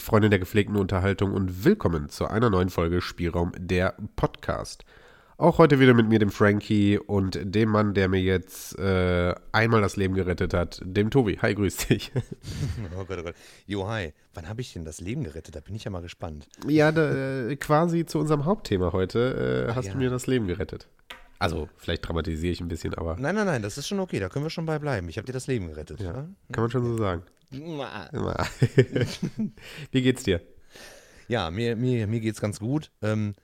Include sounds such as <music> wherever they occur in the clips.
Freunde der gepflegten Unterhaltung und willkommen zu einer neuen Folge Spielraum der Podcast. Auch heute wieder mit mir, dem Frankie und dem Mann, der mir jetzt äh, einmal das Leben gerettet hat, dem Tobi. Hi, grüß dich. <laughs> Oh Gott, oh Gott. Jo, hi. Wann habe ich denn das Leben gerettet? Da bin ich ja mal gespannt. Ja, da, äh, quasi zu unserem Hauptthema heute äh, hast ja. du mir das Leben gerettet. Also, vielleicht dramatisiere ich ein bisschen, aber Nein, nein, nein, das ist schon okay. Da können wir schon bei bleiben. Ich habe dir das Leben gerettet. ja, Ja. kann man schon so sagen. <laughs> Wie geht's dir? ja mir, mir, mir geht es ganz gut. Ähm,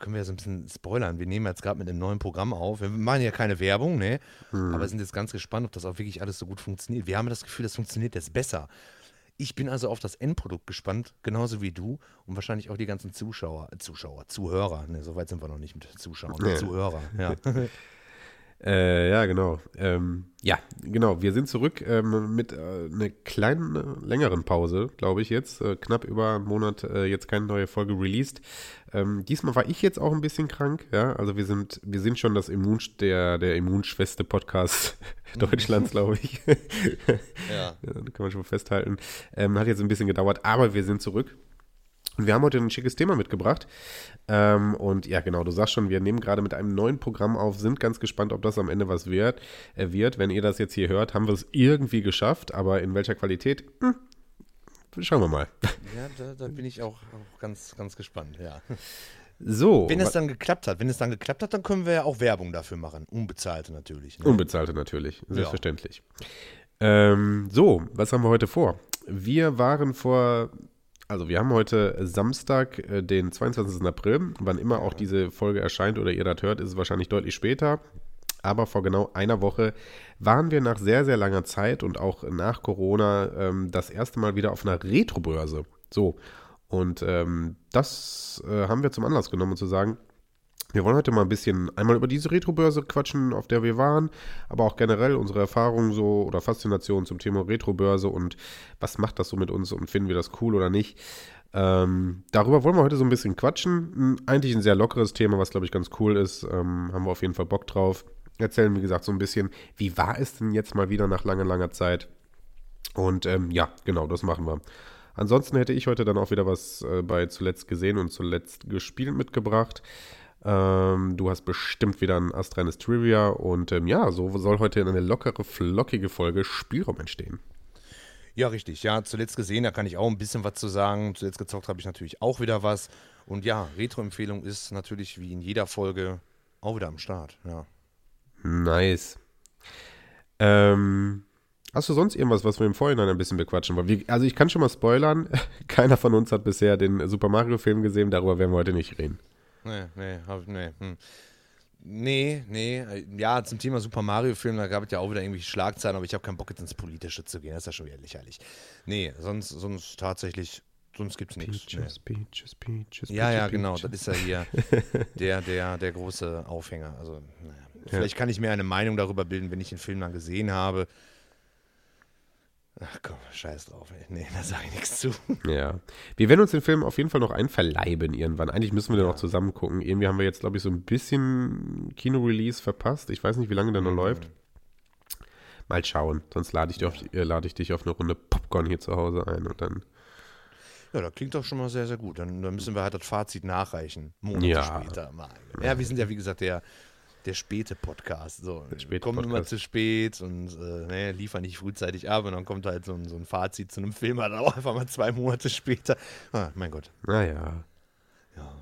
können wir ja so ein bisschen spoilern. Wir nehmen jetzt gerade mit einem neuen Programm auf. Wir machen ja keine Werbung, ne? Aber sind jetzt ganz gespannt, ob das auch wirklich alles so gut funktioniert. Wir haben das Gefühl, das funktioniert jetzt besser. Ich bin also auf das Endprodukt gespannt, genauso wie du und wahrscheinlich auch die ganzen Zuschauer, Zuschauer, Zuhörer. Ne, so weit sind wir noch nicht mit Zuschauern, Nee. Zuhörer. Ja. <laughs> Äh, ja, genau. Ähm, ja, genau. Wir sind zurück ähm, mit äh, einer kleinen, äh, längeren Pause, glaube ich jetzt. Äh, knapp über einen Monat äh, jetzt keine neue Folge released. Ähm, diesmal war ich jetzt auch ein bisschen krank. Ja, also wir sind, wir sind schon das Immun, der, der immunschweste Podcast <laughs> Deutschlands, <laughs> glaube ich. ja. <laughs> Ja, kann man schon festhalten. Ähm, hat jetzt ein bisschen gedauert, aber wir sind zurück. Und wir haben heute ein schickes Thema mitgebracht. Ähm, und ja, genau, du sagst schon, wir nehmen gerade mit einem neuen Programm auf, sind ganz gespannt, ob das am Ende was wird. Äh, wird. Wenn ihr das jetzt hier hört, haben wir es irgendwie geschafft, aber in welcher Qualität? Hm, schauen wir mal. Ja, da, da bin ich auch, auch ganz, ganz gespannt, ja. So, Wenn es dann geklappt hat, wenn es dann geklappt hat, dann können wir ja auch Werbung dafür machen. Unbezahlte natürlich. Ne? unbezahlte natürlich, selbstverständlich. Ähm, so, was haben wir heute vor? Wir waren vor, also wir haben heute Samstag, äh, den 22. April. Wann immer auch diese Folge erscheint oder ihr das hört, ist es wahrscheinlich deutlich später. Aber vor genau einer Woche waren wir nach sehr, sehr langer Zeit und auch nach Corona ähm, das erste Mal wieder auf einer Retrobörse. So. Und ähm, das äh, haben wir zum Anlass genommen, zu sagen, wir wollen heute mal ein bisschen einmal über diese Retrobörse quatschen, auf der wir waren, aber auch generell unsere Erfahrungen so oder Faszination zum Thema Retrobörse und was macht das so mit uns und finden wir das cool oder nicht. Ähm, darüber wollen wir heute so ein bisschen quatschen. Eigentlich ein sehr lockeres Thema, was glaube ich ganz cool ist. Ähm, haben wir auf jeden Fall Bock drauf. Erzählen, wie gesagt, so ein bisschen, wie war es denn jetzt mal wieder nach langer, langer Zeit? Und ähm, ja, genau, das machen wir. Ansonsten hätte ich heute dann auch wieder was äh, bei zuletzt gesehen und zuletzt gespielt mitgebracht. Ähm, du hast bestimmt wieder ein astreines Trivia und ähm, ja, so soll heute eine lockere, flockige Folge Spielraum entstehen. Ja, richtig. Ja, zuletzt gesehen, da kann ich auch ein bisschen was zu sagen. Zuletzt gezockt habe ich natürlich auch wieder was. Und ja, Retro-Empfehlung ist natürlich wie in jeder Folge auch wieder am Start. Ja. Nice. Ähm, hast du sonst irgendwas, was wir im Vorhinein ein bisschen bequatschen wollen? Also ich kann schon mal spoilern, <laughs> keiner von uns hat bisher den Super Mario-Film gesehen, darüber werden wir heute nicht reden. Nee, nee, hab, nee. Hm. Nee, nee. äh, Ja, zum Thema Super Mario-Film, da gab es ja auch wieder irgendwie Schlagzeilen, aber ich habe keinen Bock, jetzt ins Politische zu gehen. Das ist ja schon wieder lächerlich. Nee, sonst, sonst tatsächlich, sonst gibt's nichts. Nee. Peaches, Peaches, Peaches, Ja, ja, Peaches, genau. Peaches. Das ist ja hier <laughs> der, der, der große Aufhänger. Also, naja. Vielleicht kann ich mir eine Meinung darüber bilden, wenn ich den Film dann gesehen habe. Ach komm, scheiß drauf, ey. Nee, da sage ich nichts zu. <laughs> Ja. Wir werden uns den Film auf jeden Fall noch einverleiben irgendwann. Eigentlich müssen wir den noch zusammen gucken. Irgendwie haben wir jetzt, glaube ich, so ein bisschen Kino-Release verpasst. Ich weiß nicht, wie lange der noch läuft. Mal schauen. Sonst lade ich, dich auf, äh, lade ich dich auf eine Runde Popcorn hier zu Hause ein und dann. Ja, das klingt doch schon mal sehr, sehr gut. Dann, dann müssen wir halt das Fazit nachreichen. Monate Ja. später mal. Ja, wir sind ja, wie gesagt, der, der späte Podcast. So, Der späte kommen immer zu spät und äh, ne, liefern nicht frühzeitig ab und dann kommt halt so ein, so ein Fazit zu einem Film, halt auch einfach mal zwei Monate später. Ah, mein Gott. Naja. Ja.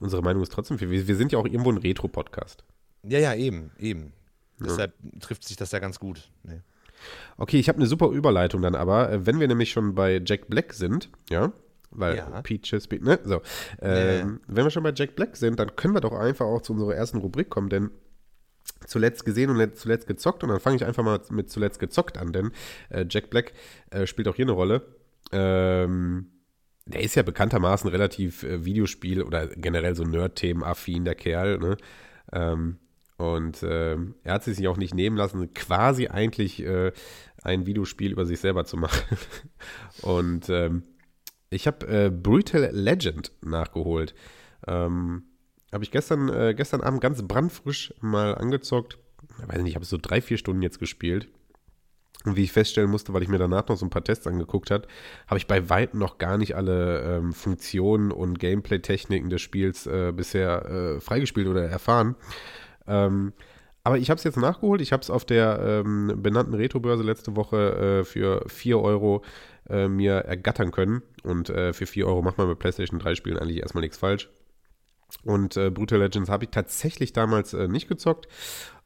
Unsere Meinung ist trotzdem viel. Wir, wir sind ja auch irgendwo ein Retro-Podcast. Ja, ja, eben, eben. Deshalb trifft sich das ja ganz gut. Ne? Okay, ich habe eine super Überleitung dann aber. Wenn wir nämlich schon bei Jack Black sind, ja, weil Ja. Peaches, Pe ne, so. Ähm, Wenn wir schon bei Jack Black sind, dann können wir doch einfach auch zu unserer ersten Rubrik kommen, denn zuletzt gesehen und let- zuletzt gezockt und dann fange ich einfach mal mit zuletzt gezockt an, denn äh, Jack Black äh, spielt auch hier eine Rolle. Ähm, der ist ja bekanntermaßen relativ äh, Videospiel oder generell so Nerd-Themen affin, der Kerl, ne? Ähm, und ähm, er hat sich auch nicht nehmen lassen, quasi eigentlich äh, ein Videospiel über sich selber zu machen. <laughs> und ähm, ich habe äh, Brutal Legend nachgeholt. Ähm, habe ich gestern, äh, gestern Abend ganz brandfrisch mal angezockt. Ich weiß nicht, ich habe so drei, vier Stunden jetzt gespielt. Und wie ich feststellen musste, weil ich mir danach noch so ein paar Tests angeguckt habe, habe ich bei weitem noch gar nicht alle ähm, Funktionen und Gameplay-Techniken des Spiels äh, bisher äh, freigespielt oder erfahren. Ähm, aber ich habe es jetzt nachgeholt. Ich habe es auf der ähm, benannten Retro-Börse letzte Woche äh, für 4 Euro äh, mir ergattern können. Und äh, für 4 Euro macht man mit PlayStation 3 Spielen eigentlich erstmal nichts falsch. Und äh, Brutal Legends habe ich tatsächlich damals äh, nicht gezockt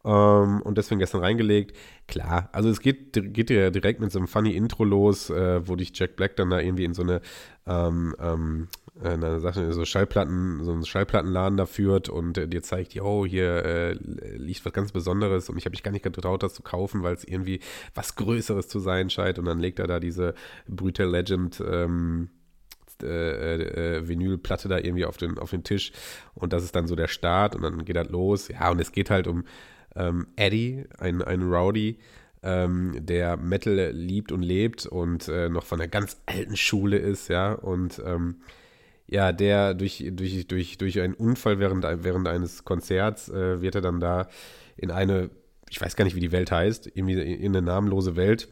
ähm, und deswegen gestern reingelegt. Klar, also es geht, geht ja direkt mit so einem funny Intro los, äh, wo dich Jack Black dann da irgendwie in so eine, ähm, ähm, eine äh, Sache, so Schallplatten, so einen Schallplattenladen da führt und äh, dir zeigt, oh, hier äh, liegt was ganz Besonderes und ich habe mich gar nicht getraut, das zu kaufen, weil es irgendwie was Größeres zu sein scheint und dann legt er da diese Brutal Legend ähm, äh, äh, Vinylplatte da irgendwie auf den, auf den Tisch und das ist dann so der Start und dann geht das los. Ja, und es geht halt um ähm, Eddie, ein, ein Rowdy, ähm, der Metal liebt und lebt und äh, noch von der ganz alten Schule ist, ja, und ähm, ja, der durch, durch, durch, durch einen Unfall während, während eines Konzerts äh, wird er dann da in eine, ich weiß gar nicht, wie die Welt heißt, irgendwie in eine namenlose Welt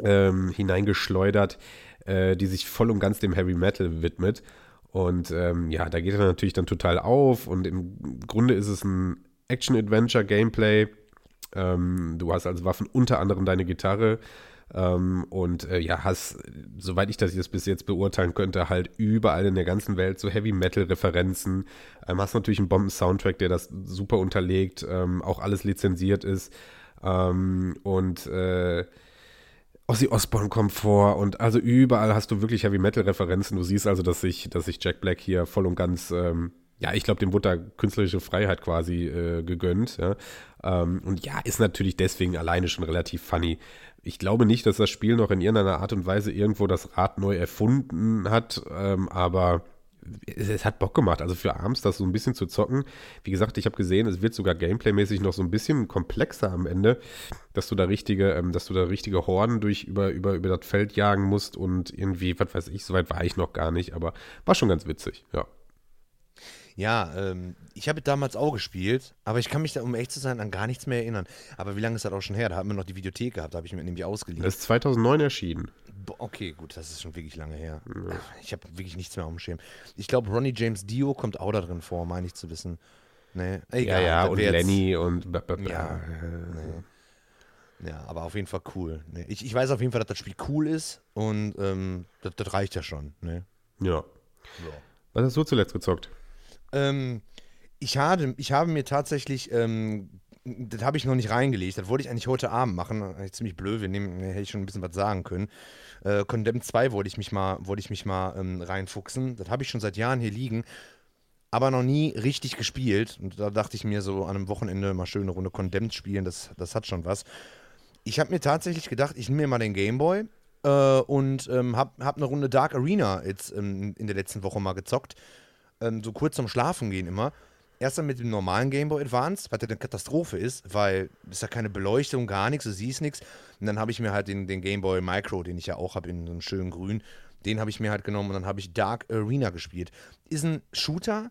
ähm, hineingeschleudert, äh, die sich voll und ganz dem Heavy Metal widmet. Und ähm, ja, da geht er natürlich dann total auf und im Grunde ist es ein Action-Adventure-Gameplay. Ähm, du hast als Waffen unter anderem deine Gitarre ähm, und äh, ja, hast, soweit ich das jetzt bis jetzt beurteilen könnte, halt überall in der ganzen Welt so Heavy-Metal-Referenzen. Ähm, hast natürlich einen Bomben-Soundtrack, der das super unterlegt, ähm, auch alles lizenziert ist. Ähm, und äh, Ozzy Osbourne kommt vor und also überall hast du wirklich Heavy Metal Referenzen. Du siehst also, dass sich, dass sich Jack Black hier voll und ganz ähm, ja, ich glaube, dem wurde da künstlerische Freiheit quasi äh, gegönnt. Ja. Ähm, und ja, ist natürlich deswegen alleine schon relativ funny. Ich glaube nicht, dass das Spiel noch in irgendeiner Art und Weise irgendwo das Rad neu erfunden hat, ähm, aber es, es, hat Bock gemacht. Also für abends das so ein bisschen zu zocken. Wie gesagt, ich habe gesehen, es wird sogar gameplaymäßig noch so ein bisschen komplexer am Ende, dass du da richtige, ähm, dass du da richtige Horden durch über, über, über das Feld jagen musst und irgendwie, was weiß ich, soweit war ich noch gar nicht, aber war schon ganz witzig, ja. Ja, ähm, ich habe damals auch gespielt, aber ich kann mich da, um echt zu sein, an gar nichts mehr erinnern. Aber wie lange ist das auch schon her? Da hatten wir noch die Videothek gehabt, da habe ich mir nämlich ausgeliehen. Das ist 2009 erschienen. Okay, gut, das ist schon wirklich lange her. Ja. Ich habe wirklich nichts mehr auf dem Schirm. Ich glaube, Ronnie James Dio kommt auch da drin vor, meine ich zu wissen. Nee, egal. Ja, ja, und Lenny jetzt, und. Ja, nee. ja, aber auf jeden Fall cool. Nee. Ich, ich weiß auf jeden Fall, dass das Spiel cool ist und ähm, das, das, reicht ja schon. Nee. Ja. ja. Was hast du zuletzt gezockt? Ähm, ich, habe, ich habe mir tatsächlich, ähm, das habe ich noch nicht reingelegt, das wollte ich eigentlich heute Abend machen. Ziemlich blöd, wir nehmen, hätte ich schon ein bisschen was sagen können. Äh, Condemned 2 wollte ich mich mal, wollte ich mich mal ähm, reinfuchsen. Das habe ich schon seit Jahren hier liegen, aber noch nie richtig gespielt. Und da dachte ich mir so an einem Wochenende mal schön eine Runde Condemned spielen, das, das hat schon was. Ich habe mir tatsächlich gedacht, ich nehme mir mal den Gameboy äh, und ähm, habe hab eine Runde Dark Arena jetzt ähm, in der letzten Woche mal gezockt ähm, so kurz zum Schlafen gehen immer. Erst dann mit dem normalen Game Boy Advance, was ja eine Katastrophe ist, weil es ja keine Beleuchtung, gar nichts, du siehst nichts. Und dann habe ich mir halt den, den Game Boy Micro, den ich ja auch habe, in so einem schönen Grün, den habe ich mir halt genommen und dann habe ich Dark Arena gespielt. Ist ein Shooter,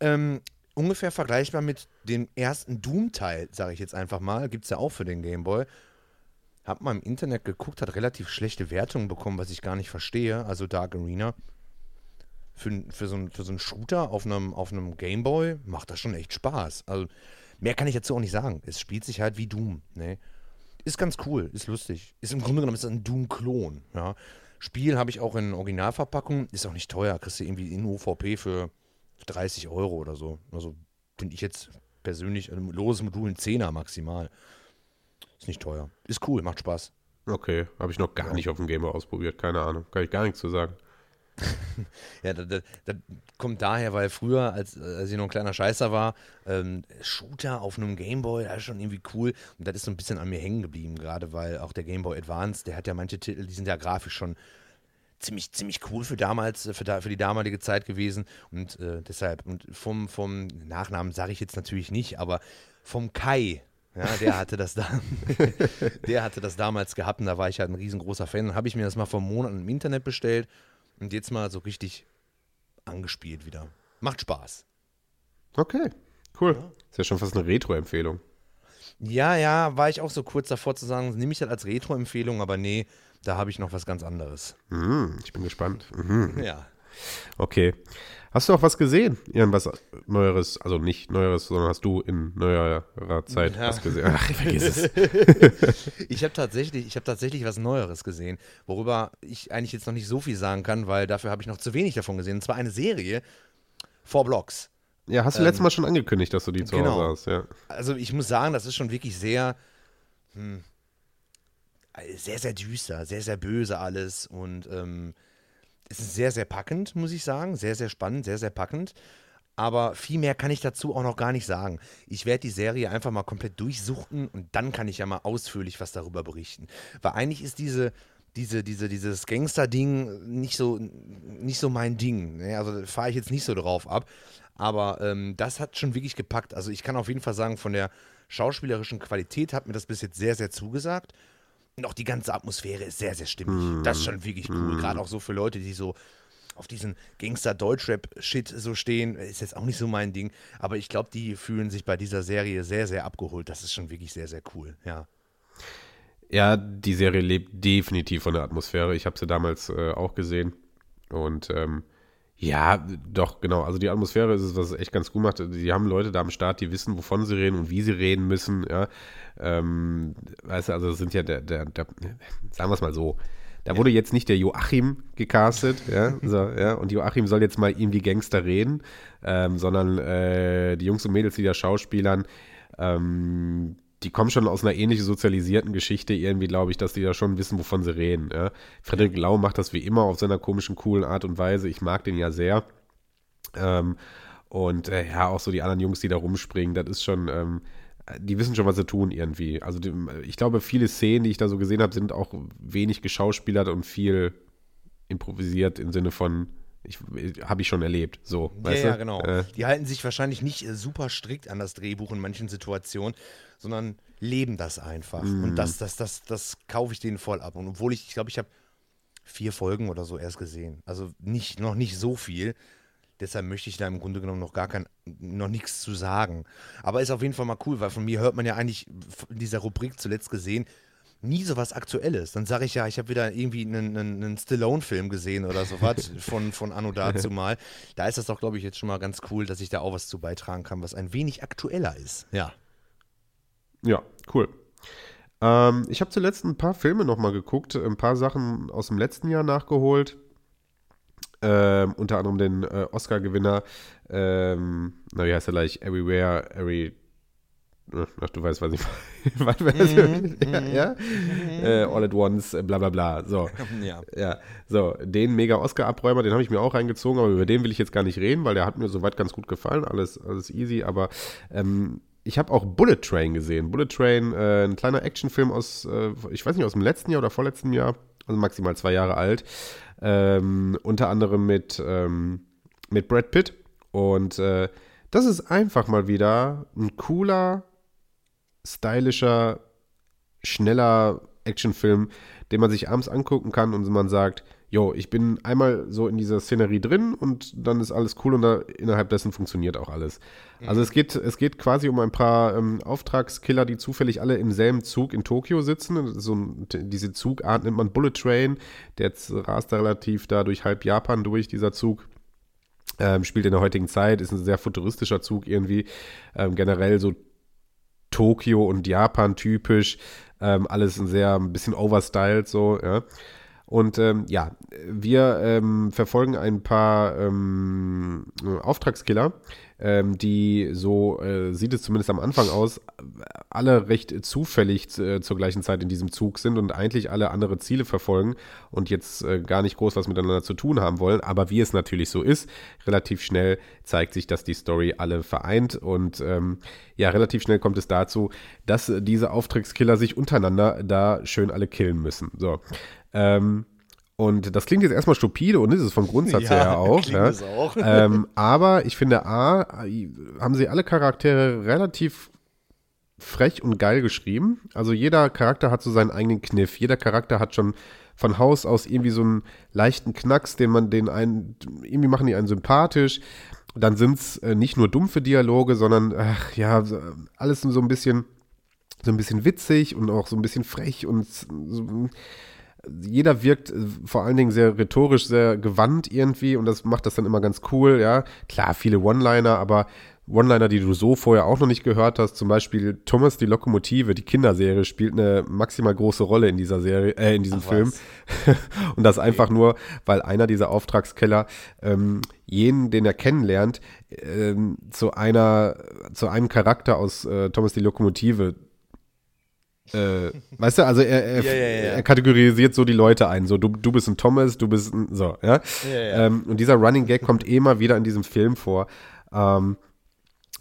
ähm, ungefähr vergleichbar mit dem ersten Doom-Teil, sage ich jetzt einfach mal. Gibt es ja auch für den Game Boy. Hab mal im Internet geguckt, hat relativ schlechte Wertungen bekommen, was ich gar nicht verstehe. Also Dark Arena für, für, so, ein, für so einen Shooter auf einem, auf einem Gameboy macht das schon echt Spaß. Also mehr kann ich dazu auch nicht sagen. Es spielt sich halt wie Doom. Ne? Ist ganz cool, ist lustig. Ist im Grunde genommen ist ein Doom-Klon. Ja? Spiel habe ich auch in Originalverpackung. Ist auch nicht teuer. Kriegst du irgendwie in UVP für 30 Euro oder so. Also finde ich jetzt persönlich ein loses Modul ein Zehner maximal. Ist nicht teuer. Ist cool, macht Spaß. Okay, habe ich noch gar ja. nicht auf dem Gamer ausprobiert. Keine Ahnung. Kann ich gar nichts zu sagen. <laughs> ja, das, das, das, kommt daher, weil früher, als, als ich noch ein kleiner Scheißer war, ähm, Shooter auf einem Gameboy, das ist schon irgendwie cool. Und das ist so ein bisschen an mir hängen geblieben, gerade weil auch der Gameboy Advance, der hat ja manche Titel, die sind ja grafisch schon ziemlich, ziemlich cool für damals, für, für die damalige Zeit gewesen. Und äh, deshalb, und vom, vom Nachnamen sage ich jetzt natürlich nicht, aber vom Kai, ja, der hatte das da, <laughs> der hatte das damals gehabt und da war ich halt ein riesengroßer Fan. Dann habe ich mir das mal vor Monaten im Internet bestellt und jetzt mal so richtig angespielt wieder. Macht Spaß. Okay, cool. Ja. Ist ja schon fast eine Retro-Empfehlung. Ja, ja, war ich auch so kurz davor zu sagen, nehme ich das als Retro-Empfehlung, aber nee, da habe ich noch was ganz anderes. Mhm, ich bin gespannt. Mhm. Ja. Okay. Hast du auch was gesehen? Irgendwas Neueres, also nicht Neueres, sondern hast du in neuerer Zeit Ja. was gesehen? Ach, vergiss es. <laughs> Ich habe tatsächlich, ich habe tatsächlich was Neueres gesehen, worüber ich eigentlich jetzt noch nicht so viel sagen kann, weil dafür habe ich noch zu wenig davon gesehen. Und zwar eine Serie, Four Blocks. Ja, hast du letztes Mal schon angekündigt, dass du die zu genau. Hause hast, ja. Also ich muss sagen, das ist schon wirklich sehr, hm, sehr, sehr düster, sehr, sehr böse alles und ähm, es ist sehr, sehr packend, muss ich sagen. Sehr, sehr spannend, sehr, sehr packend. Aber viel mehr kann ich dazu auch noch gar nicht sagen. Ich werde die Serie einfach mal komplett durchsuchten und dann kann ich ja mal ausführlich was darüber berichten. Weil eigentlich ist diese, diese, diese, dieses Gangster-Ding nicht so, nicht so mein Ding. Ne? Also fahre ich jetzt nicht so drauf ab. Aber ähm, das hat schon wirklich gepackt. Also ich kann auf jeden Fall sagen, von der schauspielerischen Qualität hat mir das bis jetzt sehr, sehr zugesagt. Und auch die ganze Atmosphäre ist sehr, sehr stimmig. Das ist schon wirklich cool. Gerade auch so für Leute, die so auf diesen Gangster-Deutschrap-Shit so stehen, ist jetzt auch nicht so mein Ding. Aber ich glaube, die fühlen sich bei dieser Serie sehr, sehr abgeholt. Das ist schon wirklich sehr, sehr cool. Ja. Ja, die Serie lebt definitiv von der Atmosphäre. Ich habe sie damals äh, auch gesehen. Und ähm, ja, doch, genau. Also die Atmosphäre ist es, was es echt ganz gut macht. Die haben Leute da am Start, die wissen, wovon sie reden und wie sie reden müssen. Ja. Ähm, weißt du, also das sind ja der, der, der sagen wir es mal so. Da wurde jetzt nicht der Joachim gecastet, ja, <laughs> so, ja, und Joachim soll jetzt mal irgendwie Gangster reden, ähm, sondern äh, die Jungs und Mädels, die da schauspielern, ähm, die kommen schon aus einer ähnlich sozialisierten Geschichte irgendwie, glaube ich, dass die da schon wissen, wovon sie reden. Ja. Frederik Lau macht das wie immer auf seiner komischen, coolen Art und Weise. Ich mag den ja sehr. Ähm, und äh, ja, auch so die anderen Jungs, die da rumspringen, das ist schon, ähm, die wissen schon, was sie tun irgendwie. Also die, ich glaube, viele Szenen, die ich da so gesehen habe, sind auch wenig geschauspielert und viel improvisiert im Sinne von, ich, habe ich schon erlebt. So, Ja, ja, genau. Äh, die halten sich wahrscheinlich nicht äh, super strikt an das Drehbuch in manchen Situationen, sondern leben das einfach. Und das, das, das, das kaufe ich denen voll ab. Und obwohl ich, ich glaube, ich habe vier Folgen oder so erst gesehen. Also nicht, noch nicht so viel. Deshalb möchte ich da im Grunde genommen noch gar kein, noch nichts zu sagen. Aber ist auf jeden Fall mal cool, weil von mir hört man ja eigentlich in dieser Rubrik zuletzt gesehen, nie so was Aktuelles. Dann sage ich ja, ich habe wieder irgendwie einen, einen, einen Stallone-Film gesehen oder sowas <laughs> von, von Anno dazu mal. Da ist das doch, glaube ich, jetzt schon mal ganz cool, dass ich da auch was zu beitragen kann, was ein wenig aktueller ist. Ja. Ja, cool. Ähm, ich habe zuletzt ein paar Filme nochmal geguckt, ein paar Sachen aus dem letzten Jahr nachgeholt. Ähm, unter anderem den äh, Oscar-Gewinner, ähm, na wie heißt er gleich? Everywhere, Every. Ach, du weißt, was ich <laughs> was, was, ja, ja? Äh, All at Once, äh, bla bla bla. So. <laughs> Ja. Ja, so, den mega Oscar-Abräumer, den habe ich mir auch reingezogen, aber über den will ich jetzt gar nicht reden, weil der hat mir soweit ganz gut gefallen, alles, alles easy, aber ähm, ich habe auch Bullet Train gesehen. Bullet Train, äh, ein kleiner Actionfilm aus, äh, ich weiß nicht, aus dem letzten Jahr oder vorletzten Jahr, also maximal zwei Jahre alt, ähm, unter anderem mit, ähm, mit Brad Pitt und äh, das ist einfach mal wieder ein cooler, stylischer, schneller Actionfilm, den man sich abends angucken kann und man sagt, jo, ich bin einmal so in dieser Szenerie drin und dann ist alles cool und da, innerhalb dessen funktioniert auch alles. Also es geht, es geht quasi um ein paar ähm, Auftragskiller, die zufällig alle im selben Zug in Tokio sitzen. So ein, diese Zugart nennt man Bullet Train. Der jetzt rast da relativ da durch halb Japan durch, dieser Zug. Ähm, spielt in der heutigen Zeit, ist ein sehr futuristischer Zug irgendwie. Ähm, generell so Tokio und Japan typisch. Ähm, alles ein sehr ein bisschen overstyled so, ja. Und ähm, ja, wir ähm, verfolgen ein paar ähm, Auftragskiller, ähm, die, so äh, sieht es zumindest am Anfang aus, alle recht zufällig äh, zur gleichen Zeit in diesem Zug sind und eigentlich alle andere Ziele verfolgen und jetzt äh, gar nicht groß was miteinander zu tun haben wollen. Aber wie es natürlich so ist, relativ schnell zeigt sich, dass die Story alle vereint und ähm, ja, relativ schnell kommt es dazu, dass diese Auftragskiller sich untereinander da schön alle killen müssen. So. Ähm, und das klingt jetzt erstmal stupide und ist es vom Grundsatz Ja, her auch. Ja. auch. <laughs> Ähm, aber ich finde, A, haben sie alle Charaktere relativ frech und geil geschrieben. Also jeder Charakter hat so seinen eigenen Kniff. Jeder Charakter hat schon von Haus aus irgendwie so einen leichten Knacks, den man den einen, irgendwie machen die einen sympathisch. Dann sind es äh, nicht nur dumpfe Dialoge, sondern ach, ja, so- alles so ein bisschen so ein bisschen witzig und auch so ein bisschen frech und so, jeder wirkt äh, vor allen Dingen sehr rhetorisch, sehr gewandt irgendwie und das macht das dann immer ganz cool, ja. Klar, viele One-Liner, aber One-Liner, die du so vorher auch noch nicht gehört hast, zum Beispiel Thomas die Lokomotive, die Kinderserie, spielt eine maximal große Rolle in dieser Serie, äh, in diesem Ach, Film. <laughs> und das okay. einfach nur, weil einer dieser Auftragskeller ähm, jenen, den er kennenlernt, ähm, zu einer, zu einem Charakter aus äh, Thomas die Lokomotive äh, weißt du, also er, er, ja, ja, ja. er, kategorisiert so die Leute ein. So, du, du bist ein Thomas, du bist ein, so, ja. Ähm, und dieser Running Gag kommt mal wieder in diesem Film vor. Ähm,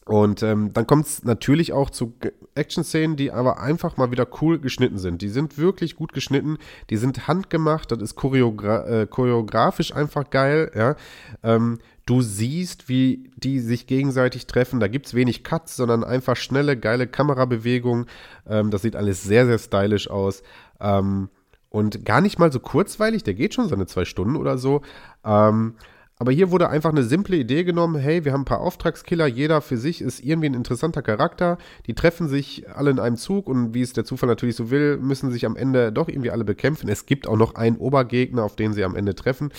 und ähm, dann kommt es natürlich auch zu Action-Szenen, die aber einfach mal wieder cool geschnitten sind. Die sind wirklich gut geschnitten, die sind handgemacht, das ist choreogra äh, choreografisch einfach geil, ja. Ähm, du siehst, wie die sich gegenseitig treffen. Da gibt es wenig Cuts, sondern einfach schnelle, geile Kamerabewegungen. Ähm, das sieht alles sehr, sehr stylisch aus. Ähm, und gar nicht mal so kurzweilig, der geht schon seine zwei Stunden oder so. Ähm, aber hier wurde einfach eine simple Idee genommen, hey, wir haben ein paar Auftragskiller, jeder für sich ist irgendwie ein interessanter Charakter, die treffen sich alle in einem Zug und wie es der Zufall natürlich so will, müssen sich am Ende doch irgendwie alle bekämpfen. Es gibt auch noch einen Obergegner, auf den sie am Ende treffen,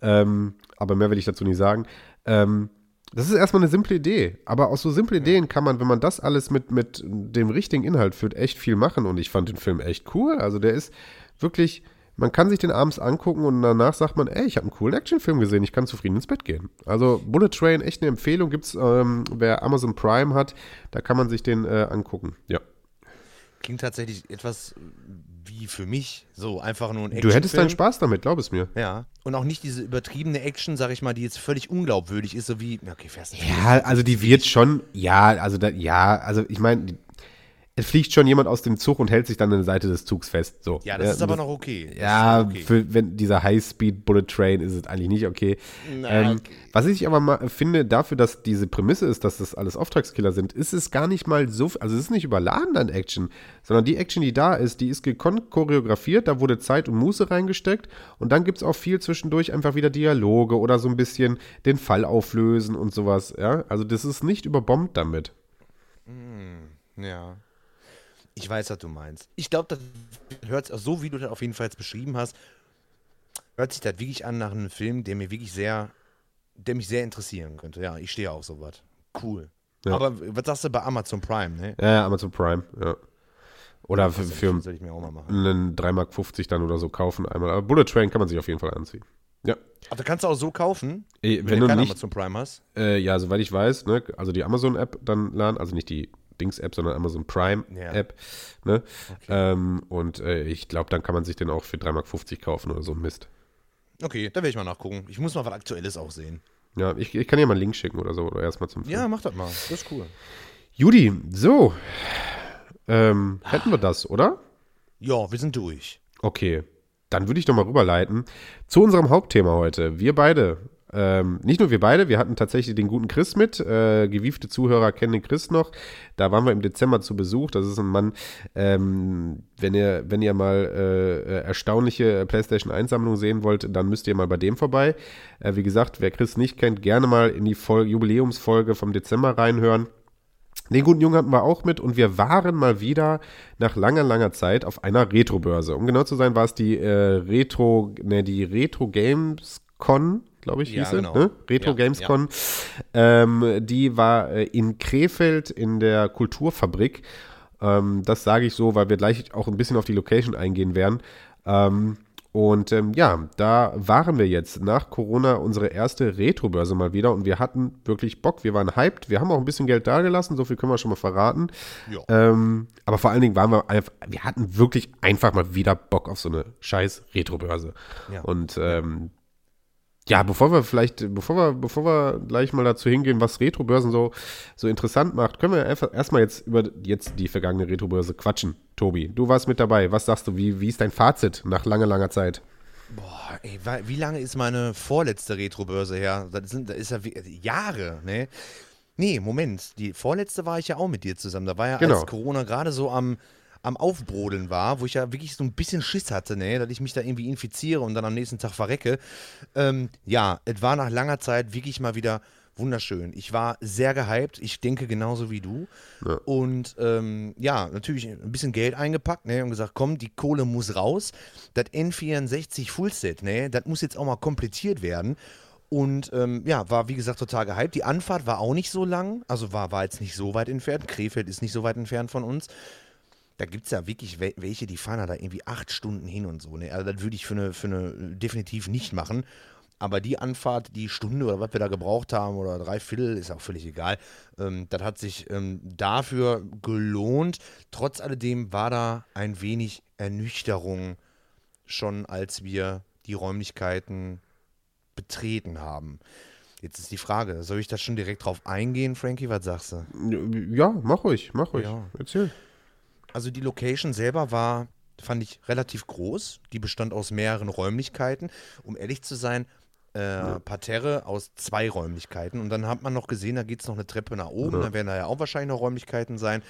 ähm, aber mehr will ich dazu nicht sagen. Ähm, das ist erstmal eine simple Idee, aber aus so simple Ideen kann man, wenn man das alles mit, mit dem richtigen Inhalt führt, echt viel machen und ich fand den Film echt cool. Also der ist wirklich man kann sich den abends angucken und danach sagt man, ey, ich habe einen coolen Actionfilm gesehen, ich kann zufrieden ins Bett gehen. Also Bullet Train, echt eine Empfehlung, gibt's, ähm, wer Amazon Prime hat, da kann man sich den äh, angucken. Ja. Klingt tatsächlich etwas wie für mich, so einfach nur ein Action. Du hättest deinen Spaß damit, glaub es mir. Ja. Und auch nicht diese übertriebene Action, sag ich mal, die jetzt völlig unglaubwürdig ist, so wie, okay, fährst du Ja, also die wird schon, ja, also da, ja, also ich meine, fliegt schon jemand aus dem Zug und hält sich dann an der Seite des Zugs fest. So. Ja, das ja, ist aber das, noch okay. Das ja, okay. Für, wenn dieser High-Speed-Bullet-Train ist es eigentlich nicht okay. Na, ähm, okay. Was ich aber mal finde, dafür, dass diese Prämisse ist, dass das alles Auftragskiller sind, ist es gar nicht mal so, also es ist nicht überladen an Action, sondern die Action, die da ist, die ist gekonnt choreografiert, da wurde Zeit und Muße reingesteckt und dann gibt es auch viel zwischendurch einfach wieder Dialoge oder so ein bisschen den Fall auflösen und sowas, ja. Also das ist nicht überbombt damit. Mm, ja. Ich weiß, was du meinst. Ich glaube, das hört sich, so wie du das auf jeden Fall jetzt beschrieben hast, hört sich das wirklich an nach einem Film, der mir wirklich sehr, der mich sehr interessieren könnte. Ja, ich stehe auf sowas. Cool. Ja. Aber was sagst du bei Amazon Prime, ne? Ja, Amazon Prime, ja. Oder für, für einen 3,50 Mark dann oder so kaufen einmal. Aber Bullet Train kann man sich auf jeden Fall anziehen. Ja. Aber kannst du auch so kaufen, wenn, wenn du, du nicht, Amazon Prime hast? Äh, ja, soweit ich weiß, ne, also die Amazon-App dann laden, also nicht die Dings-App, sondern Amazon Prime-App. Ja. Ne? Okay. Ähm, und äh, ich glaube, dann kann man sich den auch für 3,50 Mark kaufen oder so Mist. Okay, da werde ich mal nachgucken. Ich muss mal was Aktuelles auch sehen. Ja, ich, ich kann dir mal einen Link schicken oder so, oder erstmal zum Film. Ja, mach das mal. Das ist cool. Judy, so. Ähm, hätten wir das, oder? Ja, wir sind durch. Okay. Dann würde ich doch mal rüberleiten zu unserem Hauptthema heute. Wir beide ähm, nicht nur wir beide, wir hatten tatsächlich den guten Chris mit. Äh, gewiefte Zuhörer kennen den Chris noch. Da waren wir im Dezember zu Besuch. Das ist ein Mann, ähm, wenn ihr, wenn ihr mal äh, erstaunliche PlayStation 1-Sammlung sehen wollt, dann müsst ihr mal bei dem vorbei. Äh, wie gesagt, wer Chris nicht kennt, gerne mal in die Folge, Jubiläumsfolge vom Dezember reinhören. Den guten Jungen hatten wir auch mit und wir waren mal wieder nach langer, langer Zeit auf einer Retro-Börse. Um genau zu sein, war es die äh, Retro, ne, die Retro Games Con glaube ich, hieß ja, genau. ne? Retro ja, Gamescon. Ja. Ähm, die war äh, in Krefeld in der Kulturfabrik. Ähm, das sage ich so, weil wir gleich auch ein bisschen auf die Location eingehen werden. Ähm, und ähm, ja, da waren wir jetzt nach Corona unsere erste Retro-Börse mal wieder und wir hatten wirklich Bock. Wir waren hyped. Wir haben auch ein bisschen Geld dagelassen, so viel können wir schon mal verraten. Ähm, aber vor allen Dingen waren wir einfach, wir hatten wirklich einfach mal wieder Bock auf so eine scheiß Retro-Börse. Ja. Und ähm, ja, bevor wir vielleicht, bevor wir, bevor wir gleich mal dazu hingehen, was Retrobörsen so, so interessant macht, können wir einfach erstmal jetzt über jetzt die vergangene Retrobörse quatschen. Tobi, du warst mit dabei. Was sagst du? Wie, wie ist dein Fazit nach langer, langer Zeit? Boah, ey, wie lange ist meine vorletzte Retrobörse her? Das, sind, das ist ja Jahre, ne? Nee, Moment. Die vorletzte war ich ja auch mit dir zusammen. Da war ja genau. als Corona gerade so am, am Aufbrodeln war, wo ich ja wirklich so ein bisschen Schiss hatte, ne, dass ich mich da irgendwie infiziere und dann am nächsten Tag verrecke. Ähm, ja, es war nach langer Zeit wirklich mal wieder wunderschön. Ich war sehr gehypt. Ich denke genauso wie du. Ja. Und ähm, ja, natürlich ein bisschen Geld eingepackt ne, und gesagt, komm, die Kohle muss raus. Das N64 Fullset, ne, das muss jetzt auch mal komplettiert werden. Und ähm, ja, war wie gesagt total gehypt. Die Anfahrt war auch nicht so lang, also war, war jetzt nicht so weit entfernt. Krefeld ist nicht so weit entfernt von uns. Da gibt es ja wirklich welche, die fahren da irgendwie acht Stunden hin und so. Ne? Also das würde ich für eine, für eine definitiv nicht machen. Aber die Anfahrt, die Stunde oder was wir da gebraucht haben oder drei Viertel, ist auch völlig egal. Ähm, das hat sich ähm, dafür gelohnt. Trotz alledem war da ein wenig Ernüchterung schon, als wir die Räumlichkeiten betreten haben. Jetzt ist die Frage, soll ich da schon direkt drauf eingehen, Frankie? Was sagst du? Ja, mach ruhig, mach ruhig. Ja. Erzähl. Also die Location selber war, fand ich relativ groß. Die bestand aus mehreren Räumlichkeiten. Um ehrlich zu sein, äh. Parterre aus zwei Räumlichkeiten. Und dann hat man noch gesehen, da geht es noch eine Treppe nach oben. Ja. Da werden da ja auch wahrscheinlich noch Räumlichkeiten sein.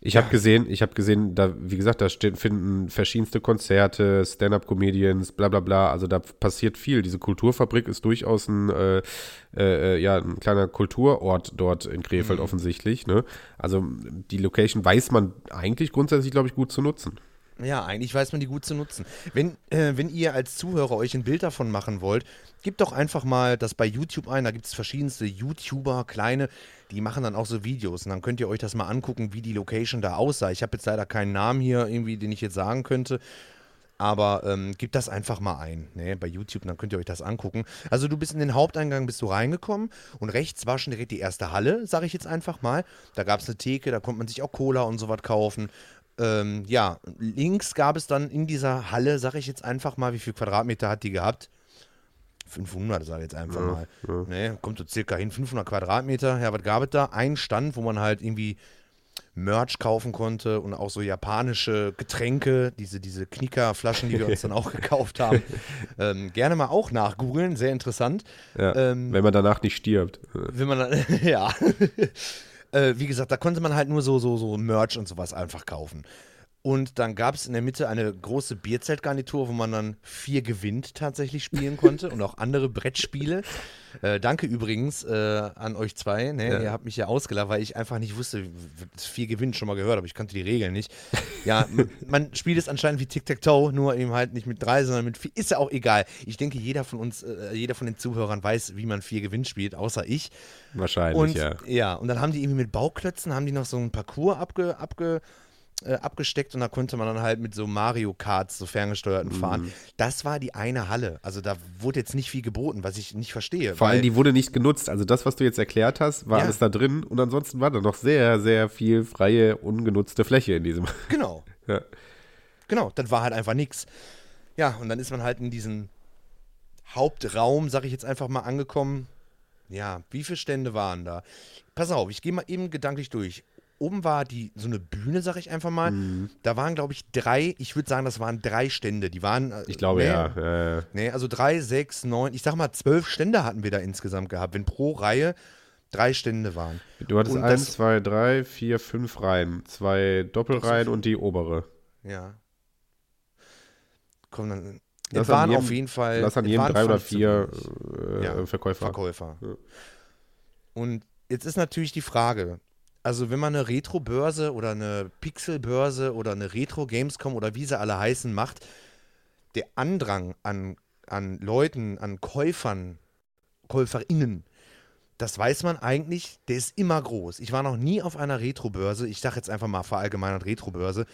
Ich habe gesehen, ich habe gesehen, da, wie gesagt, da stehen, finden verschiedenste Konzerte, Stand-up-Comedians, bla bla bla. Also da passiert viel. Diese Kulturfabrik ist durchaus ein, äh, äh, ja, ein kleiner Kulturort dort in Krefeld mhm. offensichtlich. Ne? Also die Location weiß man eigentlich grundsätzlich, glaube ich, gut zu nutzen. Ja, eigentlich weiß man die gut zu nutzen. Wenn, äh, wenn ihr als Zuhörer euch ein Bild davon machen wollt, gebt doch einfach mal das bei YouTube ein. Da gibt es verschiedenste YouTuber, kleine, die machen dann auch so Videos. Und dann könnt ihr euch das mal angucken, wie die Location da aussah. Ich habe jetzt leider keinen Namen hier, irgendwie, den ich jetzt sagen könnte. Aber ähm, gebt das einfach mal ein, ne, bei YouTube, dann könnt ihr euch das angucken. Also du bist in den Haupteingang, bist du reingekommen und rechts war schon direkt die erste Halle, sage ich jetzt einfach mal. Da gab es eine Theke, da konnte man sich auch Cola und sowas kaufen. Ähm, ja, links gab es dann in dieser Halle, sage ich jetzt einfach mal, wie viel Quadratmeter hat die gehabt? 500, sage ich jetzt einfach ja, mal. Ja. Ne, kommt so circa hin, 500 Quadratmeter. Ja, was gab es da? Ein Stand, wo man halt irgendwie Merch kaufen konnte und auch so japanische Getränke, diese, diese Knickerflaschen, die wir uns dann auch <laughs> gekauft haben. Ähm, gerne mal auch nachgoogeln, sehr interessant. Ja, ähm, wenn man danach nicht stirbt. Wenn man dann, <laughs> ja. Äh, wie gesagt, da konnte man halt nur so, so, so Merch und sowas einfach kaufen. Und dann gab es in der Mitte eine große Bierzeltgarnitur, wo man dann vier gewinnt tatsächlich spielen konnte und auch andere Brettspiele. Äh, danke übrigens äh, an euch zwei. Ne? Ja. Ihr habt mich ja ausgelacht, weil ich einfach nicht wusste, vier gewinnt schon mal gehört, aber ich kannte die Regeln nicht. Ja, <laughs> man spielt es anscheinend wie Tic-Tac-Toe, nur eben halt nicht mit drei, sondern mit vier. Ist ja auch egal. Ich denke, jeder von uns, äh, jeder von den Zuhörern weiß, wie man vier gewinnt spielt, außer ich. Wahrscheinlich, und, ja. Ja, und dann haben die irgendwie mit Bauklötzen, haben die noch so einen Parcours abge, abge äh, abgesteckt und da konnte man dann halt mit so Mario Karts, so ferngesteuerten mhm. fahren. Das war die eine Halle. Also da wurde jetzt nicht viel geboten, was ich nicht verstehe. Vor allem, die wurde nicht genutzt. Also das, was du jetzt erklärt hast, war ja. alles da drin und ansonsten war da noch sehr, sehr viel freie, ungenutzte Fläche in diesem. <laughs> Genau. ja. Genau, das war halt einfach nichts. Ja, und dann ist man halt in diesen Hauptraum, sag ich jetzt einfach mal, angekommen. Ja, wie viele Stände waren da? Pass auf, ich gehe mal eben gedanklich durch oben war die so eine Bühne, sag ich einfach mal. Mhm. Da waren, glaube ich, drei, ich würde sagen, das waren drei Stände. Die waren. Äh, ich glaube, nee, ja. Äh. Nee, also drei, sechs, neun, ich sag mal, zwölf Stände hatten wir da insgesamt gehabt, wenn pro Reihe drei Stände waren. Du hattest und eins, das, zwei, drei, vier, fünf Reihen. Zwei Doppelreihen so und die obere. Ja. Komm, dann. Das waren jedem, auf jeden Fall. Das an jedem drei oder vier äh, ja, Verkäufer. Verkäufer. Ja. Und jetzt ist natürlich die Frage, also wenn man eine Retro-Börse oder eine Pixel-Börse oder eine Retro-Gamescom oder wie sie alle heißen macht, der Andrang an, an Leuten, an Käufern, KäuferInnen, das weiß man eigentlich, der ist immer groß. Ich war noch nie auf einer Retro-Börse, ich sage jetzt einfach mal verallgemeinert Retro-Börse,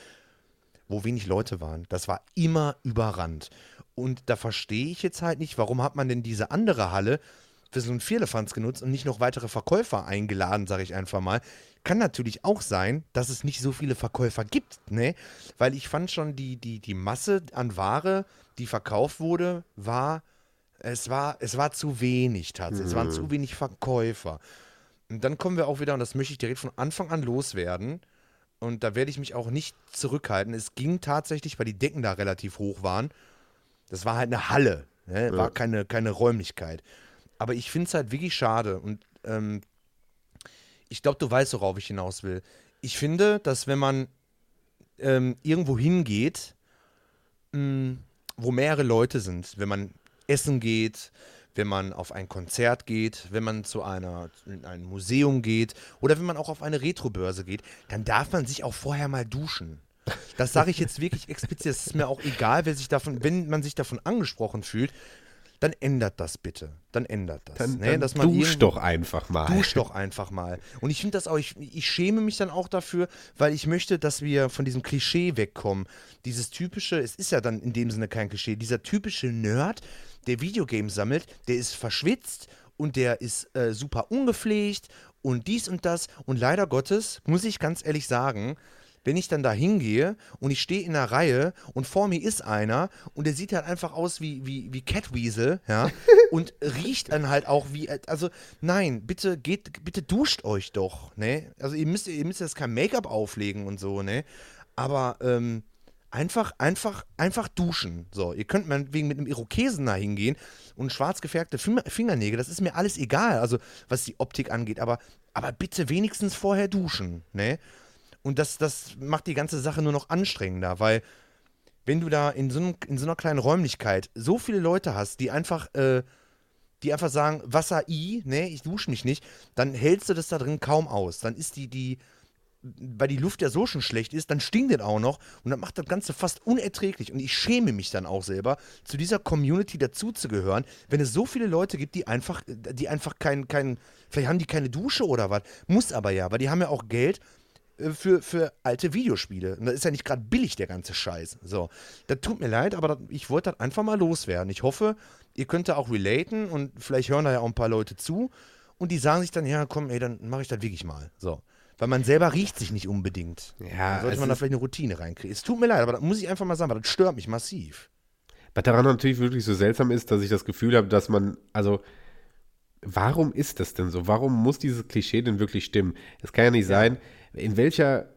wo wenig Leute waren. Das war immer überrannt. Und da verstehe ich jetzt halt nicht, warum hat man denn diese andere Halle für so einen Vierlefanz genutzt und nicht noch weitere Verkäufer eingeladen, sage ich einfach mal. Kann natürlich auch sein, dass es nicht so viele Verkäufer gibt, ne? Weil ich fand schon, die, die, die Masse an Ware, die verkauft wurde, war, es war, es war zu wenig tatsächlich. Mhm. Es waren zu mhm. wenig Verkäufer. Und dann kommen wir auch wieder, und das möchte ich direkt von Anfang an loswerden. Und da werde ich mich auch nicht zurückhalten. Es ging tatsächlich, weil die Decken da relativ hoch waren. Das war halt eine Halle, ne? war keine, keine Räumlichkeit. Aber ich finde es halt wirklich schade. Und ähm, ich glaube, du weißt, worauf ich hinaus will. Ich finde, dass wenn man ähm, irgendwo hingeht, mh, hm, wo mehrere Leute sind, wenn man essen geht, wenn man auf ein Konzert geht, wenn man zu einer, in ein Museum geht oder wenn man auch auf eine Retrobörse geht, dann darf man sich auch vorher mal duschen. Das sage ich jetzt wirklich explizit. Es ist mir auch egal, wer sich davon, wenn man sich davon angesprochen fühlt, dann ändert das bitte. Dann ändert das. Dann, ne? Dass man dusch doch einfach mal. Dusch doch einfach mal. Und ich finde das auch, ich, ich schäme mich dann auch dafür, weil ich möchte, dass wir von diesem Klischee wegkommen. Dieses typische, es ist ja dann in dem Sinne kein Klischee, dieser typische Nerd, der Videogames sammelt, der ist verschwitzt und der ist äh, super ungepflegt und dies und das. Und leider Gottes, muss ich ganz ehrlich sagen, wenn ich dann da hingehe und ich stehe in der Reihe und vor mir ist einer und der sieht halt einfach aus wie, wie, wie Catweasel, ja, <laughs> und riecht dann halt auch wie, also nein, bitte geht, bitte duscht euch doch, ne? Also ihr müsst, ihr müsst jetzt kein Make-up auflegen und so, ne? Aber, ähm, einfach, einfach, einfach duschen. So, ihr könnt meinetwegen mit einem Irokesen da hingehen und schwarz gefärbte Fingernägel, das ist mir alles egal, also was die Optik angeht, aber, aber bitte wenigstens vorher duschen, ne? Und das, das macht die ganze Sache nur noch anstrengender, weil wenn du da in so, in so einer kleinen Räumlichkeit so viele Leute hast, die einfach, äh, die einfach sagen, Wasser I, ne, ich dusche mich nicht, dann hältst du das da drin kaum aus. Dann ist die, die, weil die Luft ja so schon schlecht ist, dann stinkt das auch noch und dann macht das Ganze fast unerträglich. Und ich schäme mich dann auch selber, zu dieser Community dazuzugehören, wenn es so viele Leute gibt, die einfach, die einfach kein, kein, vielleicht haben die keine Dusche oder was. Muss aber ja, weil die haben ja auch Geld für, für alte Videospiele. Und das ist ja nicht gerade billig, der ganze Scheiß. So, das tut mir leid, aber das, ich wollte das einfach mal loswerden. Ich hoffe, ihr könnt da auch relaten und vielleicht hören da ja auch ein paar Leute zu und die sagen sich dann, ja, komm, ey, dann mache ich das wirklich mal. So. Weil man selber riecht sich nicht unbedingt. Ja, dann sollte man da vielleicht eine Routine reinkriegen. Es tut mir leid, aber das muss ich einfach mal sagen, weil das stört mich massiv. Was daran natürlich wirklich so seltsam ist, dass ich das Gefühl habe, dass man, also, warum ist das denn so? Warum muss dieses Klischee denn wirklich stimmen? Es kann ja nicht ja. sein, in welcher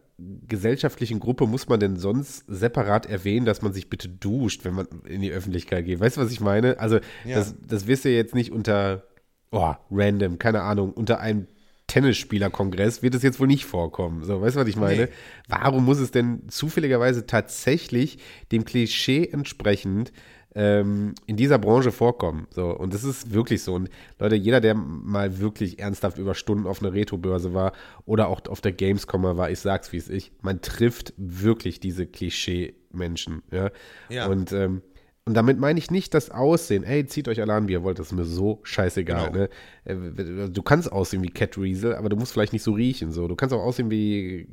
gesellschaftlichen Gruppe muss man denn sonst separat erwähnen, dass man sich bitte duscht, wenn man in die Öffentlichkeit geht? Weißt du, was ich meine? Also, ja. das, das wirst du jetzt nicht unter, oh, random, keine Ahnung, unter einem Tennisspielerkongress wird es jetzt wohl nicht vorkommen. So, weißt du, was ich meine? Nee. Warum muss es denn zufälligerweise tatsächlich dem Klischee entsprechend ähm, in dieser Branche vorkommen. So, und das ist wirklich so. Und Leute, jeder, der mal wirklich ernsthaft über Stunden auf einer Retro-Börse war oder auch auf der Gamescom war, ich sag's wie es ich, man trifft wirklich diese Klischee-Menschen. Ja? ja. Und ähm, und damit meine ich nicht das Aussehen. Ey, zieht euch alle an, wie ihr wollt. Das ist mir so scheißegal. Genau. Ne? Äh, du kannst aussehen wie Cat Riesel, aber du musst vielleicht nicht so riechen. So. Du kannst auch aussehen wie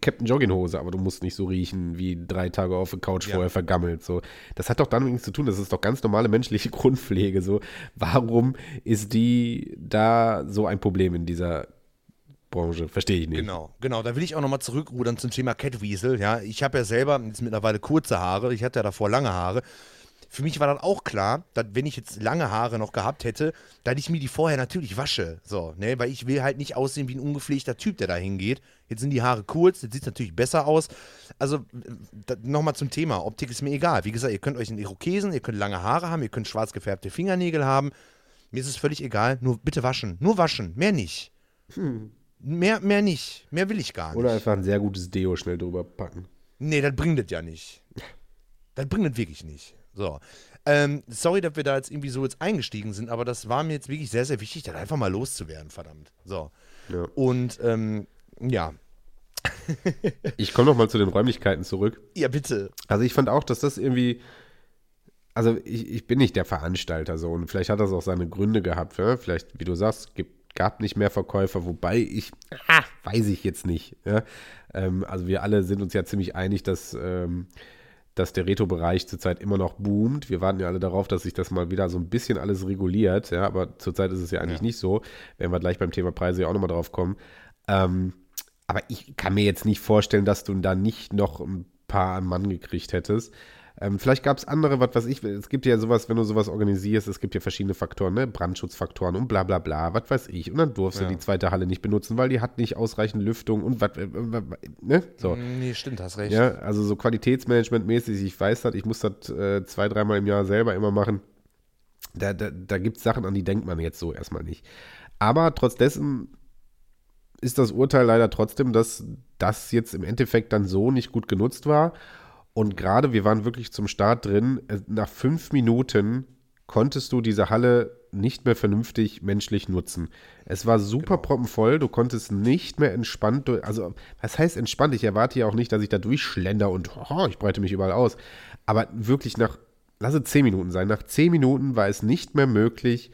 Captain Jogginghose, aber du musst nicht so riechen wie drei Tage auf der Couch ja. vorher vergammelt. So. Das hat doch damit nichts zu tun. Das ist doch ganz normale menschliche <laughs> Grundpflege. So. Warum ist die da so ein Problem in dieser Branche. Verstehe ich nicht. Genau, genau. Da will ich auch nochmal zurückrudern zum Thema Catweasel. Ja, ich habe ja selber jetzt mittlerweile kurze Haare. Ich hatte ja davor lange Haare für mich war dann auch klar, dass wenn ich jetzt lange Haare noch gehabt hätte, dass ich mir die vorher natürlich wasche. So, ne? Weil ich will halt nicht aussehen wie ein ungepflegter Typ, der da hingeht. Jetzt sind die Haare kurz, jetzt sieht es natürlich besser aus. Also nochmal zum Thema. Optik ist mir egal. Wie gesagt, ihr könnt euch einen Irokesen, ihr könnt lange Haare haben, ihr könnt schwarz gefärbte Fingernägel haben. Mir ist es völlig egal. Nur bitte waschen. Nur waschen. Mehr nicht. Hm. Mehr, mehr nicht. Mehr will ich gar nicht. Oder einfach ein sehr gutes Deo schnell drüber packen. Nee, das bringt das ja nicht. Das bringt das wirklich nicht. So. Ähm, sorry, dass wir da jetzt irgendwie so jetzt eingestiegen sind, aber das war mir jetzt wirklich sehr, sehr wichtig, dann einfach mal loszuwerden, verdammt. So. Ja. Und ähm, ja. <laughs> ich komme noch mal zu den Räumlichkeiten zurück. Ja, bitte. Also ich fand auch, dass das irgendwie also ich, ich, bin nicht der Veranstalter so und vielleicht hat das auch seine Gründe gehabt. Ja? Vielleicht, wie du sagst, gibt, gab nicht mehr Verkäufer, wobei ich, ah, weiß ich jetzt nicht. Ja? Ähm, also wir alle sind uns ja ziemlich einig, dass ähm, dass der Retro-Bereich zurzeit immer noch boomt. Wir warten ja alle darauf, dass sich das mal wieder so ein bisschen alles reguliert, ja, aber zurzeit ist es ja eigentlich ja. nicht so. Werden wir gleich beim Thema Preise ja auch nochmal drauf kommen. Ähm, aber ich kann mir jetzt nicht vorstellen, dass du da nicht noch ein paar Mann gekriegt hättest. Ähm, vielleicht gab es andere, was weiß ich, es gibt ja sowas, wenn du sowas organisierst, es gibt ja verschiedene Faktoren, ne? Brandschutzfaktoren und bla bla bla, was weiß ich. Und dann durfst ja. du die zweite Halle nicht benutzen, weil die hat nicht ausreichend Lüftung und was, äh, ne? So. Mm, nee, stimmt, hast recht. Ja, also so Qualitätsmanagement-mäßig, ich weiß das, ich muss das äh, zwei, dreimal im Jahr selber immer machen. Da, da, da gibt es Sachen, an die denkt man jetzt so erstmal nicht. Aber trotz dessen ist das Urteil leider trotzdem, dass das jetzt im Endeffekt dann so nicht gut genutzt war und gerade, wir waren wirklich zum Start drin. Äh, nach fünf Minuten konntest du diese Halle nicht mehr vernünftig menschlich nutzen. Es war super genau. proppenvoll, du konntest nicht mehr entspannt, also was heißt entspannt? Ich erwarte ja auch nicht, dass ich da durchschlender und oh, ich breite mich überall aus. Aber wirklich nach, lass es zehn Minuten sein, nach zehn Minuten war es nicht mehr möglich,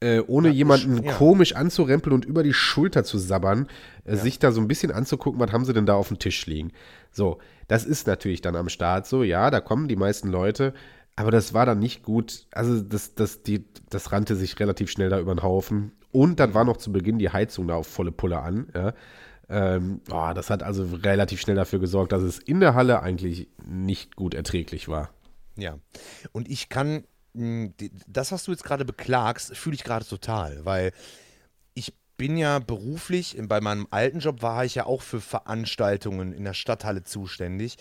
äh, ohne ja, jemanden ja. komisch anzurempeln und über die Schulter zu sabbern, äh, ja. sich da so ein bisschen anzugucken, was haben sie denn da auf dem Tisch liegen. So, das ist natürlich dann am Start so, ja, da kommen die meisten Leute, aber das war dann nicht gut. Also das, das, die, das rannte sich relativ schnell da über den Haufen. Und dann war noch zu Beginn die Heizung da auf volle Pulle an. Ja. Ähm, oh, das hat also relativ schnell dafür gesorgt, dass es in der Halle eigentlich nicht gut erträglich war. Ja, und ich kann, das, was du jetzt gerade beklagst, fühle ich gerade total, weil ich bin ja beruflich, bei meinem alten Job war ich ja auch für Veranstaltungen in der Stadthalle zuständig.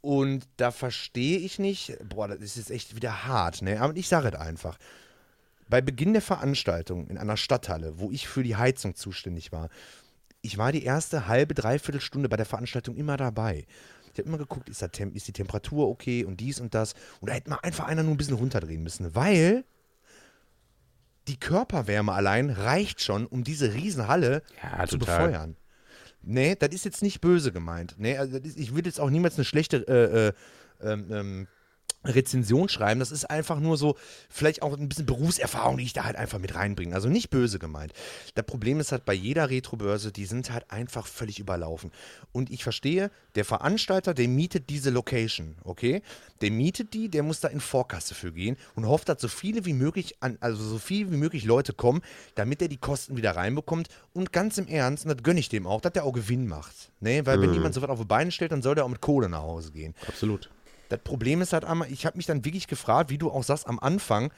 Und da verstehe ich nicht, boah, das ist jetzt echt wieder hart, ne? Aber ich sage es einfach. Bei Beginn der Veranstaltung in einer Stadthalle, wo ich für die Heizung zuständig war, ich war die erste halbe, dreiviertel Stunde bei der Veranstaltung immer dabei. Ich habe immer geguckt, ist, ist, die Temperatur okay und dies und das. Und da hätte man einfach einer nur ein bisschen runterdrehen müssen, weil die Körperwärme allein reicht schon, um diese Riesenhalle ja, zu total. befeuern. Nee, das ist jetzt nicht böse gemeint. Nee, also ist, ich würde jetzt auch niemals eine schlechte äh, äh, ähm, ähm Rezension schreiben. Das ist einfach nur so, vielleicht auch ein bisschen Berufserfahrung, die ich da halt einfach mit reinbringe. Also nicht böse gemeint. Das Problem ist halt bei jeder Retrobörse, die sind halt einfach völlig überlaufen. Und ich verstehe, der Veranstalter, der mietet diese Location, okay? Der mietet die, der muss da in Vorkasse für gehen und hofft, dass so viele wie möglich, an, also so viel wie möglich Leute kommen, damit er die Kosten wieder reinbekommt. Und ganz im Ernst, und das gönne ich dem auch, dass der auch Gewinn macht. Ne? Weil mhm. wenn jemand so was auf die Beine stellt, dann soll der auch mit Kohle nach Hause gehen. Absolut. Das Problem ist halt einmal, ich habe mich dann wirklich gefragt, wie du auch sagst am Anfang,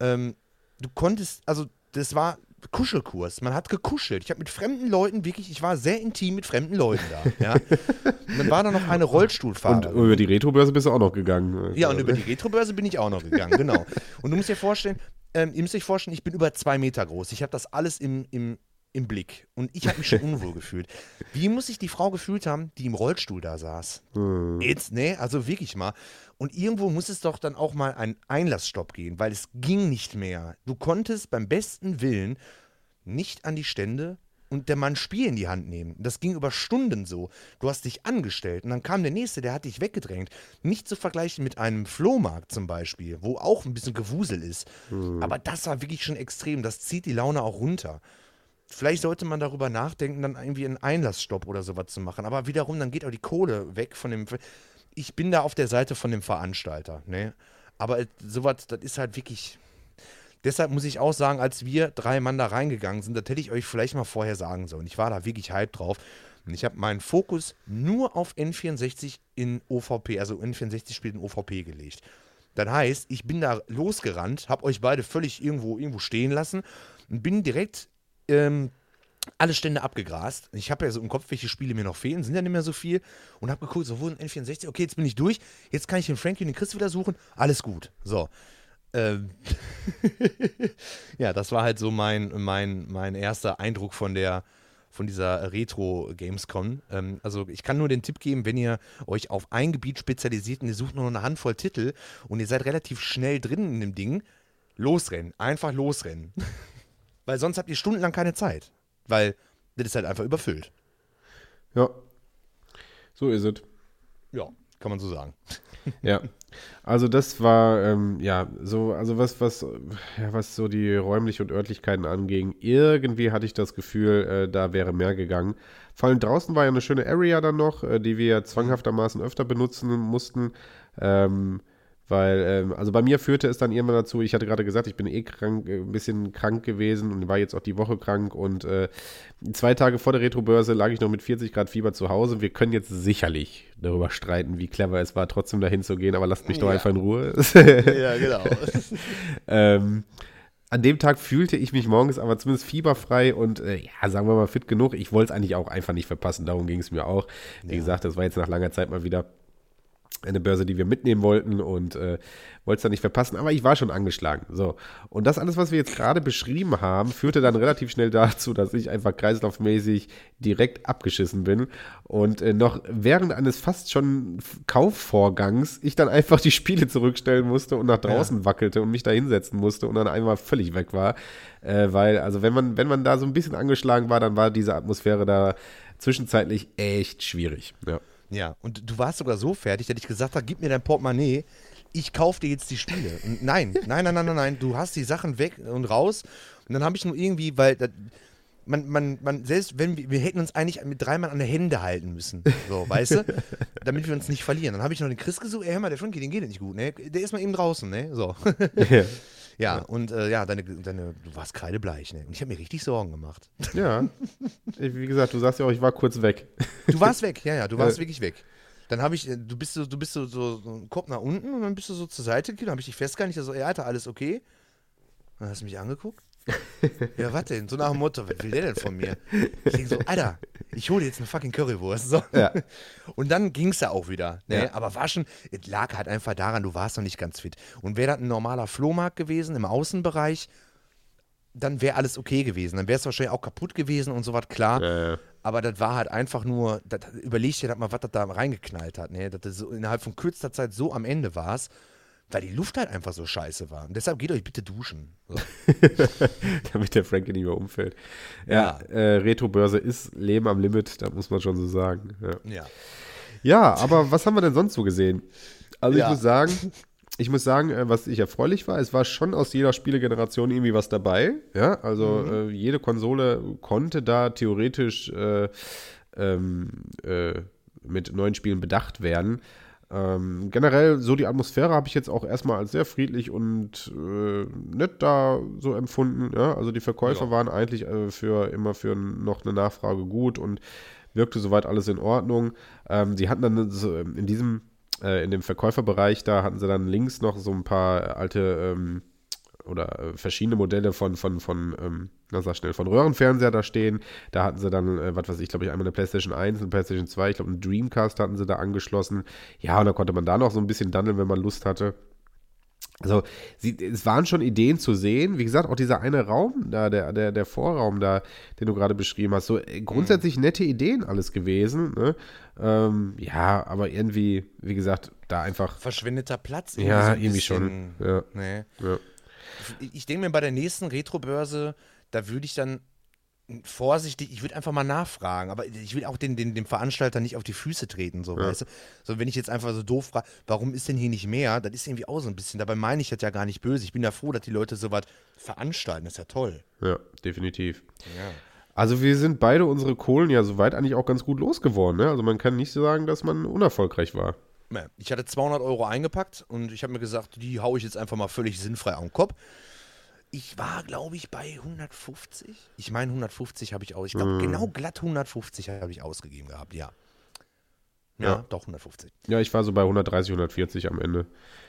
ähm, du konntest, also das war Kuschelkurs. Man hat gekuschelt. Ich habe mit fremden Leuten wirklich, ich war sehr intim mit fremden Leuten da. <laughs> Ja. Und dann war da noch eine Rollstuhlfahrerin. Und über die Retrobörse bist du auch noch gegangen. Ja, und über die Retrobörse bin ich auch noch gegangen, genau. Und du musst dir vorstellen, ähm, ihr müsst euch vorstellen, ich bin über zwei Meter groß. Ich habe das alles im, im, im Blick. Und ich habe mich schon <laughs> unwohl gefühlt. Wie muss sich die Frau gefühlt haben, die im Rollstuhl da saß? Hm. Jetzt, ne? Also wirklich mal. Und irgendwo muss es doch dann auch mal einen Einlassstopp gehen, weil es ging nicht mehr. Du konntest beim besten Willen nicht an die Stände und der Mann Spiel in die Hand nehmen. Das ging über Stunden so. Du hast dich angestellt und dann kam der Nächste, der hat dich weggedrängt. Nicht zu vergleichen mit einem Flohmarkt zum Beispiel, wo auch ein bisschen Gewusel ist. Mhm. Aber das war wirklich schon extrem. Das zieht die Laune auch runter. Vielleicht sollte man darüber nachdenken, dann irgendwie einen Einlassstopp oder sowas zu machen. Aber wiederum, dann geht auch die Kohle weg von dem. Ich bin da auf der Seite von dem Veranstalter. Ne? Aber sowas, das ist halt wirklich. Deshalb muss ich auch sagen, als wir drei Mann da reingegangen sind, das hätte ich euch vielleicht mal vorher sagen sollen. Ich war da wirklich hype drauf. Und ich habe meinen Fokus nur auf N64 in OVP, also N64 spielt in OVP gelegt. Das heißt, ich bin da losgerannt, habe euch beide völlig irgendwo, irgendwo stehen lassen und bin direkt ähm, alle Stände abgegrast. Ich habe ja so im Kopf, welche Spiele mir noch fehlen, sind ja nicht mehr so viel. Und habe geguckt, so ein N64, okay, jetzt bin ich durch. Jetzt kann ich den Frankie und den Chris wieder suchen. Alles gut. So. Ähm <laughs> ja, das war halt so mein, mein, mein erster Eindruck von der von dieser Retro Gamescom. Ähm, also ich kann nur den Tipp geben, wenn ihr euch auf ein Gebiet spezialisiert und ihr sucht nur noch eine Handvoll Titel und ihr seid relativ schnell drin in dem Ding, losrennen, einfach losrennen. <laughs> Weil sonst habt ihr stundenlang keine Zeit. Weil das ist halt einfach überfüllt. Ja. So ist es. Ja, kann man so sagen. <laughs> ja. Also das war, ähm, ja, so, also was, was, ja, was so die räumliche und Örtlichkeiten anging, irgendwie hatte ich das Gefühl, äh, da wäre mehr gegangen. Vor allem draußen war ja eine schöne Area dann noch, äh, die wir zwanghaftermaßen öfter benutzen mussten. Ähm, weil, ähm, also bei mir führte es dann irgendwann dazu, ich hatte gerade gesagt, ich bin eh krank, äh, ein bisschen krank gewesen und war jetzt auch die Woche krank und äh, zwei Tage vor der Retrobörse lag ich noch mit 40 Grad Fieber zu Hause. Wir können jetzt sicherlich darüber streiten, wie clever es war, trotzdem dahin zu gehen, aber lasst mich ja. doch einfach in Ruhe. <laughs> ja, genau. <laughs> ähm, an dem Tag fühlte ich mich morgens aber zumindest fieberfrei und äh, ja, sagen wir mal fit genug. Ich wollte es eigentlich auch einfach nicht verpassen, darum ging es mir auch. Wie ja. gesagt, das war jetzt nach langer Zeit mal wieder eine Börse, die wir mitnehmen wollten und äh, wollte es dann nicht verpassen, aber ich war schon angeschlagen. So. Und das alles, was wir jetzt gerade beschrieben haben, führte dann relativ schnell dazu, dass ich einfach kreislaufmäßig direkt abgeschissen bin und äh, noch während eines fast schon Kaufvorgangs ich dann einfach die Spiele zurückstellen musste und nach draußen ja. wackelte und mich da hinsetzen musste und dann einmal völlig weg war. Äh, weil, also wenn man, wenn man da so ein bisschen angeschlagen war, dann war diese Atmosphäre da zwischenzeitlich echt schwierig. Ja. Ja, und du warst sogar so fertig, dass ich gesagt habe, gib mir dein Portemonnaie, ich kaufe dir jetzt die Spiele. Und nein, <laughs> nein, nein, nein, nein, nein, du hast die Sachen weg und raus. Und dann habe ich nur irgendwie, weil das, man, man, man, selbst wenn wir, wir hätten uns eigentlich mit drei Mann an der Hände halten müssen, so, <laughs> weißt du, damit wir uns nicht verlieren. Dann habe ich noch den Chris gesucht, ey, hör mal, der Frankie, den geht nicht gut, ne? Der ist mal eben draußen, ne? So. <laughs> Ja. Ja, und äh, ja, deine, deine, du warst kreidebleich, ne? Und ich habe mir richtig Sorgen gemacht. Ja. Wie gesagt, du sagst ja auch, ich war kurz weg. Du warst weg, ja, ja, du warst ja. wirklich weg. Dann habe ich, äh, du bist so, du bist so, so, so Kopf nach unten und dann bist du so zur Seite gegangen, dann habe ich dich festgehalten, ich so, ey, Alter, alles okay? Dann hast du mich angeguckt ja, was denn? So nach dem Motto, was will der denn von mir? Ich denke so, Alter, ich hole jetzt eine fucking Currywurst. So. Ja. Und dann ging es ja auch wieder. Ne? Ja. Aber war schon, es lag halt einfach daran, du warst noch nicht ganz fit. Und wäre das ein normaler Flohmarkt gewesen im Außenbereich, dann wäre alles okay gewesen. Dann wäre es wahrscheinlich auch kaputt gewesen und sowas, klar. Ja, ja. Aber das war halt einfach nur, das, überleg dir das mal, was das da reingeknallt hat. Ne? Dass das so innerhalb von kürzester Zeit so am Ende warst weil die Luft halt einfach so scheiße war. Und deshalb geht euch bitte duschen. So. <laughs> Damit der Frankie nicht mehr umfällt. Ja, ja. Äh, Retro-Börse ist Leben am Limit, da muss man schon so sagen. Ja. ja. Ja, aber was haben wir denn sonst so gesehen? Also ja. ich muss sagen, ich muss sagen, äh, was ich erfreulich war, es war schon aus jeder Spielegeneration irgendwie was dabei. Ja, also mhm. äh, jede Konsole konnte da theoretisch äh, ähm, äh, mit neuen Spielen bedacht werden. Ähm, generell, so die Atmosphäre habe ich jetzt auch erstmal als sehr friedlich und äh, nett da so empfunden. Ja? Also die Verkäufer ja. waren eigentlich äh, für immer für noch eine Nachfrage gut und wirkte soweit alles in Ordnung. Ähm, sie hatten dann so in diesem, äh, in dem Verkäuferbereich, da hatten sie dann links noch so ein paar alte ähm, oder äh, verschiedene Modelle von, von, von, ähm, na sag schnell, von Röhrenfernseher da stehen. Da hatten sie dann, äh, was weiß ich, glaube ich, einmal eine PlayStation 1, eine PlayStation 2, ich glaube, einen Dreamcast hatten sie da angeschlossen. Ja, und da konnte man da noch so ein bisschen dandeln, wenn man Lust hatte. Also, sie, es waren schon Ideen zu sehen. Wie gesagt, auch dieser eine Raum da, der, der, der Vorraum da, den du gerade beschrieben hast, so äh, grundsätzlich mhm. nette Ideen alles gewesen. Ne? Ähm, ja, aber irgendwie, wie gesagt, da einfach. Verschwindeter Platz. Ja, so irgendwie schon. Ja. Nee. ja ich denke mir bei der nächsten Retro-Börse, da würde ich dann vorsichtig, ich würde einfach mal nachfragen, aber ich will auch den, den, dem Veranstalter nicht auf die Füße treten, so, ja. weißt du? So, wenn ich jetzt einfach so doof frage, warum ist denn hier nicht mehr, das ist irgendwie auch so ein bisschen, dabei meine ich das ja gar nicht böse. Ich bin ja froh, dass die Leute sowas veranstalten, das ist ja toll. Ja, definitiv. Ja. Also wir sind beide unsere Kohlen ja soweit eigentlich auch ganz gut losgeworden, ne? Also man kann nicht sagen, dass man unerfolgreich war. Ich hatte 200 Euro eingepackt und ich habe mir gesagt, die haue ich jetzt einfach mal völlig sinnfrei auf den Kopf. Ich war, glaube ich, bei 150. Ich meine, 150 habe ich aus. Ich glaube, mm. genau glatt 150 habe ich ausgegeben gehabt, ja. ja. ja. doch, 150. Ja, ich war so bei 130, 140 am Ende.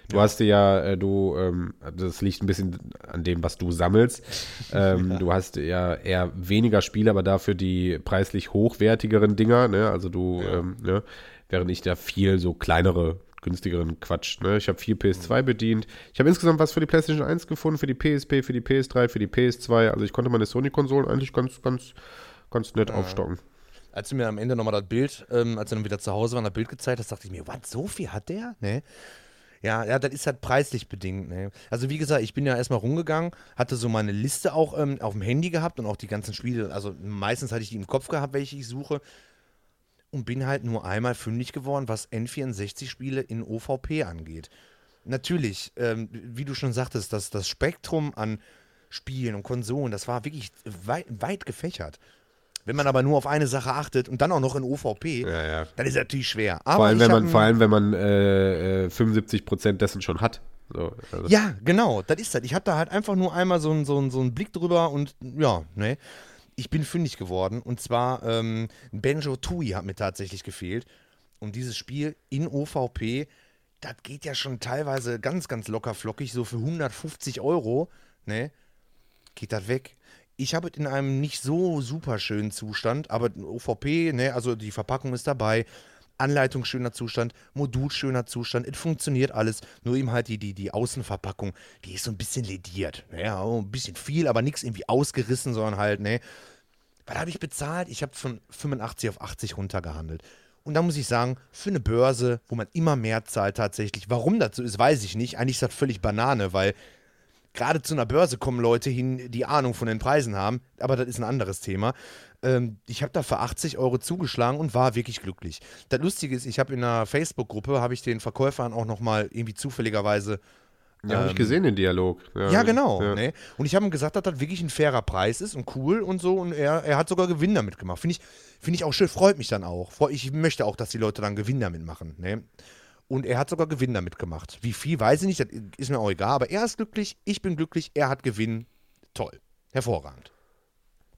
Du ja. hast dir ja, äh, du, ähm, das liegt ein bisschen an dem, was du sammelst. <laughs> Ähm, ja. Du hast ja eher weniger Spiele, aber dafür die preislich hochwertigeren Dinger, ne? Also du, ähm, ne? Während ich da viel so kleinere, günstigeren Quatsch. Ne? Ich habe viel PS2 bedient. Ich habe insgesamt was für die PlayStation 1 gefunden, für die PSP, für die PS3, für die PS2. Also ich konnte meine Sony-Konsolen eigentlich ganz, ganz, ganz nett ja. aufstocken. Als du mir am Ende nochmal das Bild, ähm, als du dann wieder zu Hause war, das Bild gezeigt hast, dachte ich mir, was, so viel hat der? Ne? Ja, ja, das ist halt preislich bedingt. Ne? Also wie gesagt, ich bin ja erstmal rumgegangen, hatte so meine Liste auch ähm, auf dem Handy gehabt und auch die ganzen Spiele, also meistens hatte ich die im Kopf gehabt, welche ich suche und bin halt nur einmal fündig geworden, was N64-Spiele in OVP angeht. Natürlich, ähm, wie du schon sagtest, das, das Spektrum an Spielen und Konsolen, das war wirklich weit, weit gefächert. Wenn man aber nur auf eine Sache achtet und dann auch noch in OVP, ja, ja. dann ist es natürlich schwer. Aber vor, allem, wenn man, vor allem, wenn man äh, 75% äh, dessen schon hat. So, also. Ja, genau, das ist das. Ich hatte da halt einfach nur einmal so, so, so einen Blick drüber und ja, ne ich bin fündig geworden. Und zwar ähm, Benjo Tui hat mir tatsächlich gefehlt. Und dieses Spiel in OVP, das geht ja schon teilweise ganz, ganz locker flockig, so für 150 Euro, ne? Geht das weg. Ich habe es in einem nicht so super schönen Zustand, aber OVP, ne, also die Verpackung ist dabei. Anleitung schöner Zustand, Modul schöner Zustand, es funktioniert alles. Nur eben halt die, die, die Außenverpackung, die ist so ein bisschen lediert. Ja, ein bisschen viel, aber nichts irgendwie ausgerissen, sondern halt, ne. Was habe ich bezahlt? Ich habe von 85 auf 80 runtergehandelt. Und da muss ich sagen, für eine Börse, wo man immer mehr zahlt tatsächlich, warum so ist, weiß ich nicht. Eigentlich ist das völlig Banane, weil gerade zu einer Börse kommen Leute hin, die Ahnung von den Preisen haben, aber das ist ein anderes Thema. Ähm, ich habe da für 80 Euro zugeschlagen und war wirklich glücklich. Das Lustige ist, ich habe in einer Facebook-Gruppe, habe ich den Verkäufern auch nochmal irgendwie zufälligerweise ja, habe ich ähm, gesehen, den Dialog. Ja, ja genau. Ja. Ne? Und ich habe ihm gesagt, dass das wirklich ein fairer Preis ist und cool und so. Und er, er hat sogar Gewinn damit gemacht. Finde ich, find ich auch schön, freut mich dann auch. Ich möchte auch, dass die Leute dann Gewinn damit machen. Ne? Und er hat sogar Gewinn damit gemacht. Wie viel, weiß ich nicht, das ist mir auch egal. Aber er ist glücklich, ich bin glücklich, er hat Gewinn. Toll. Hervorragend.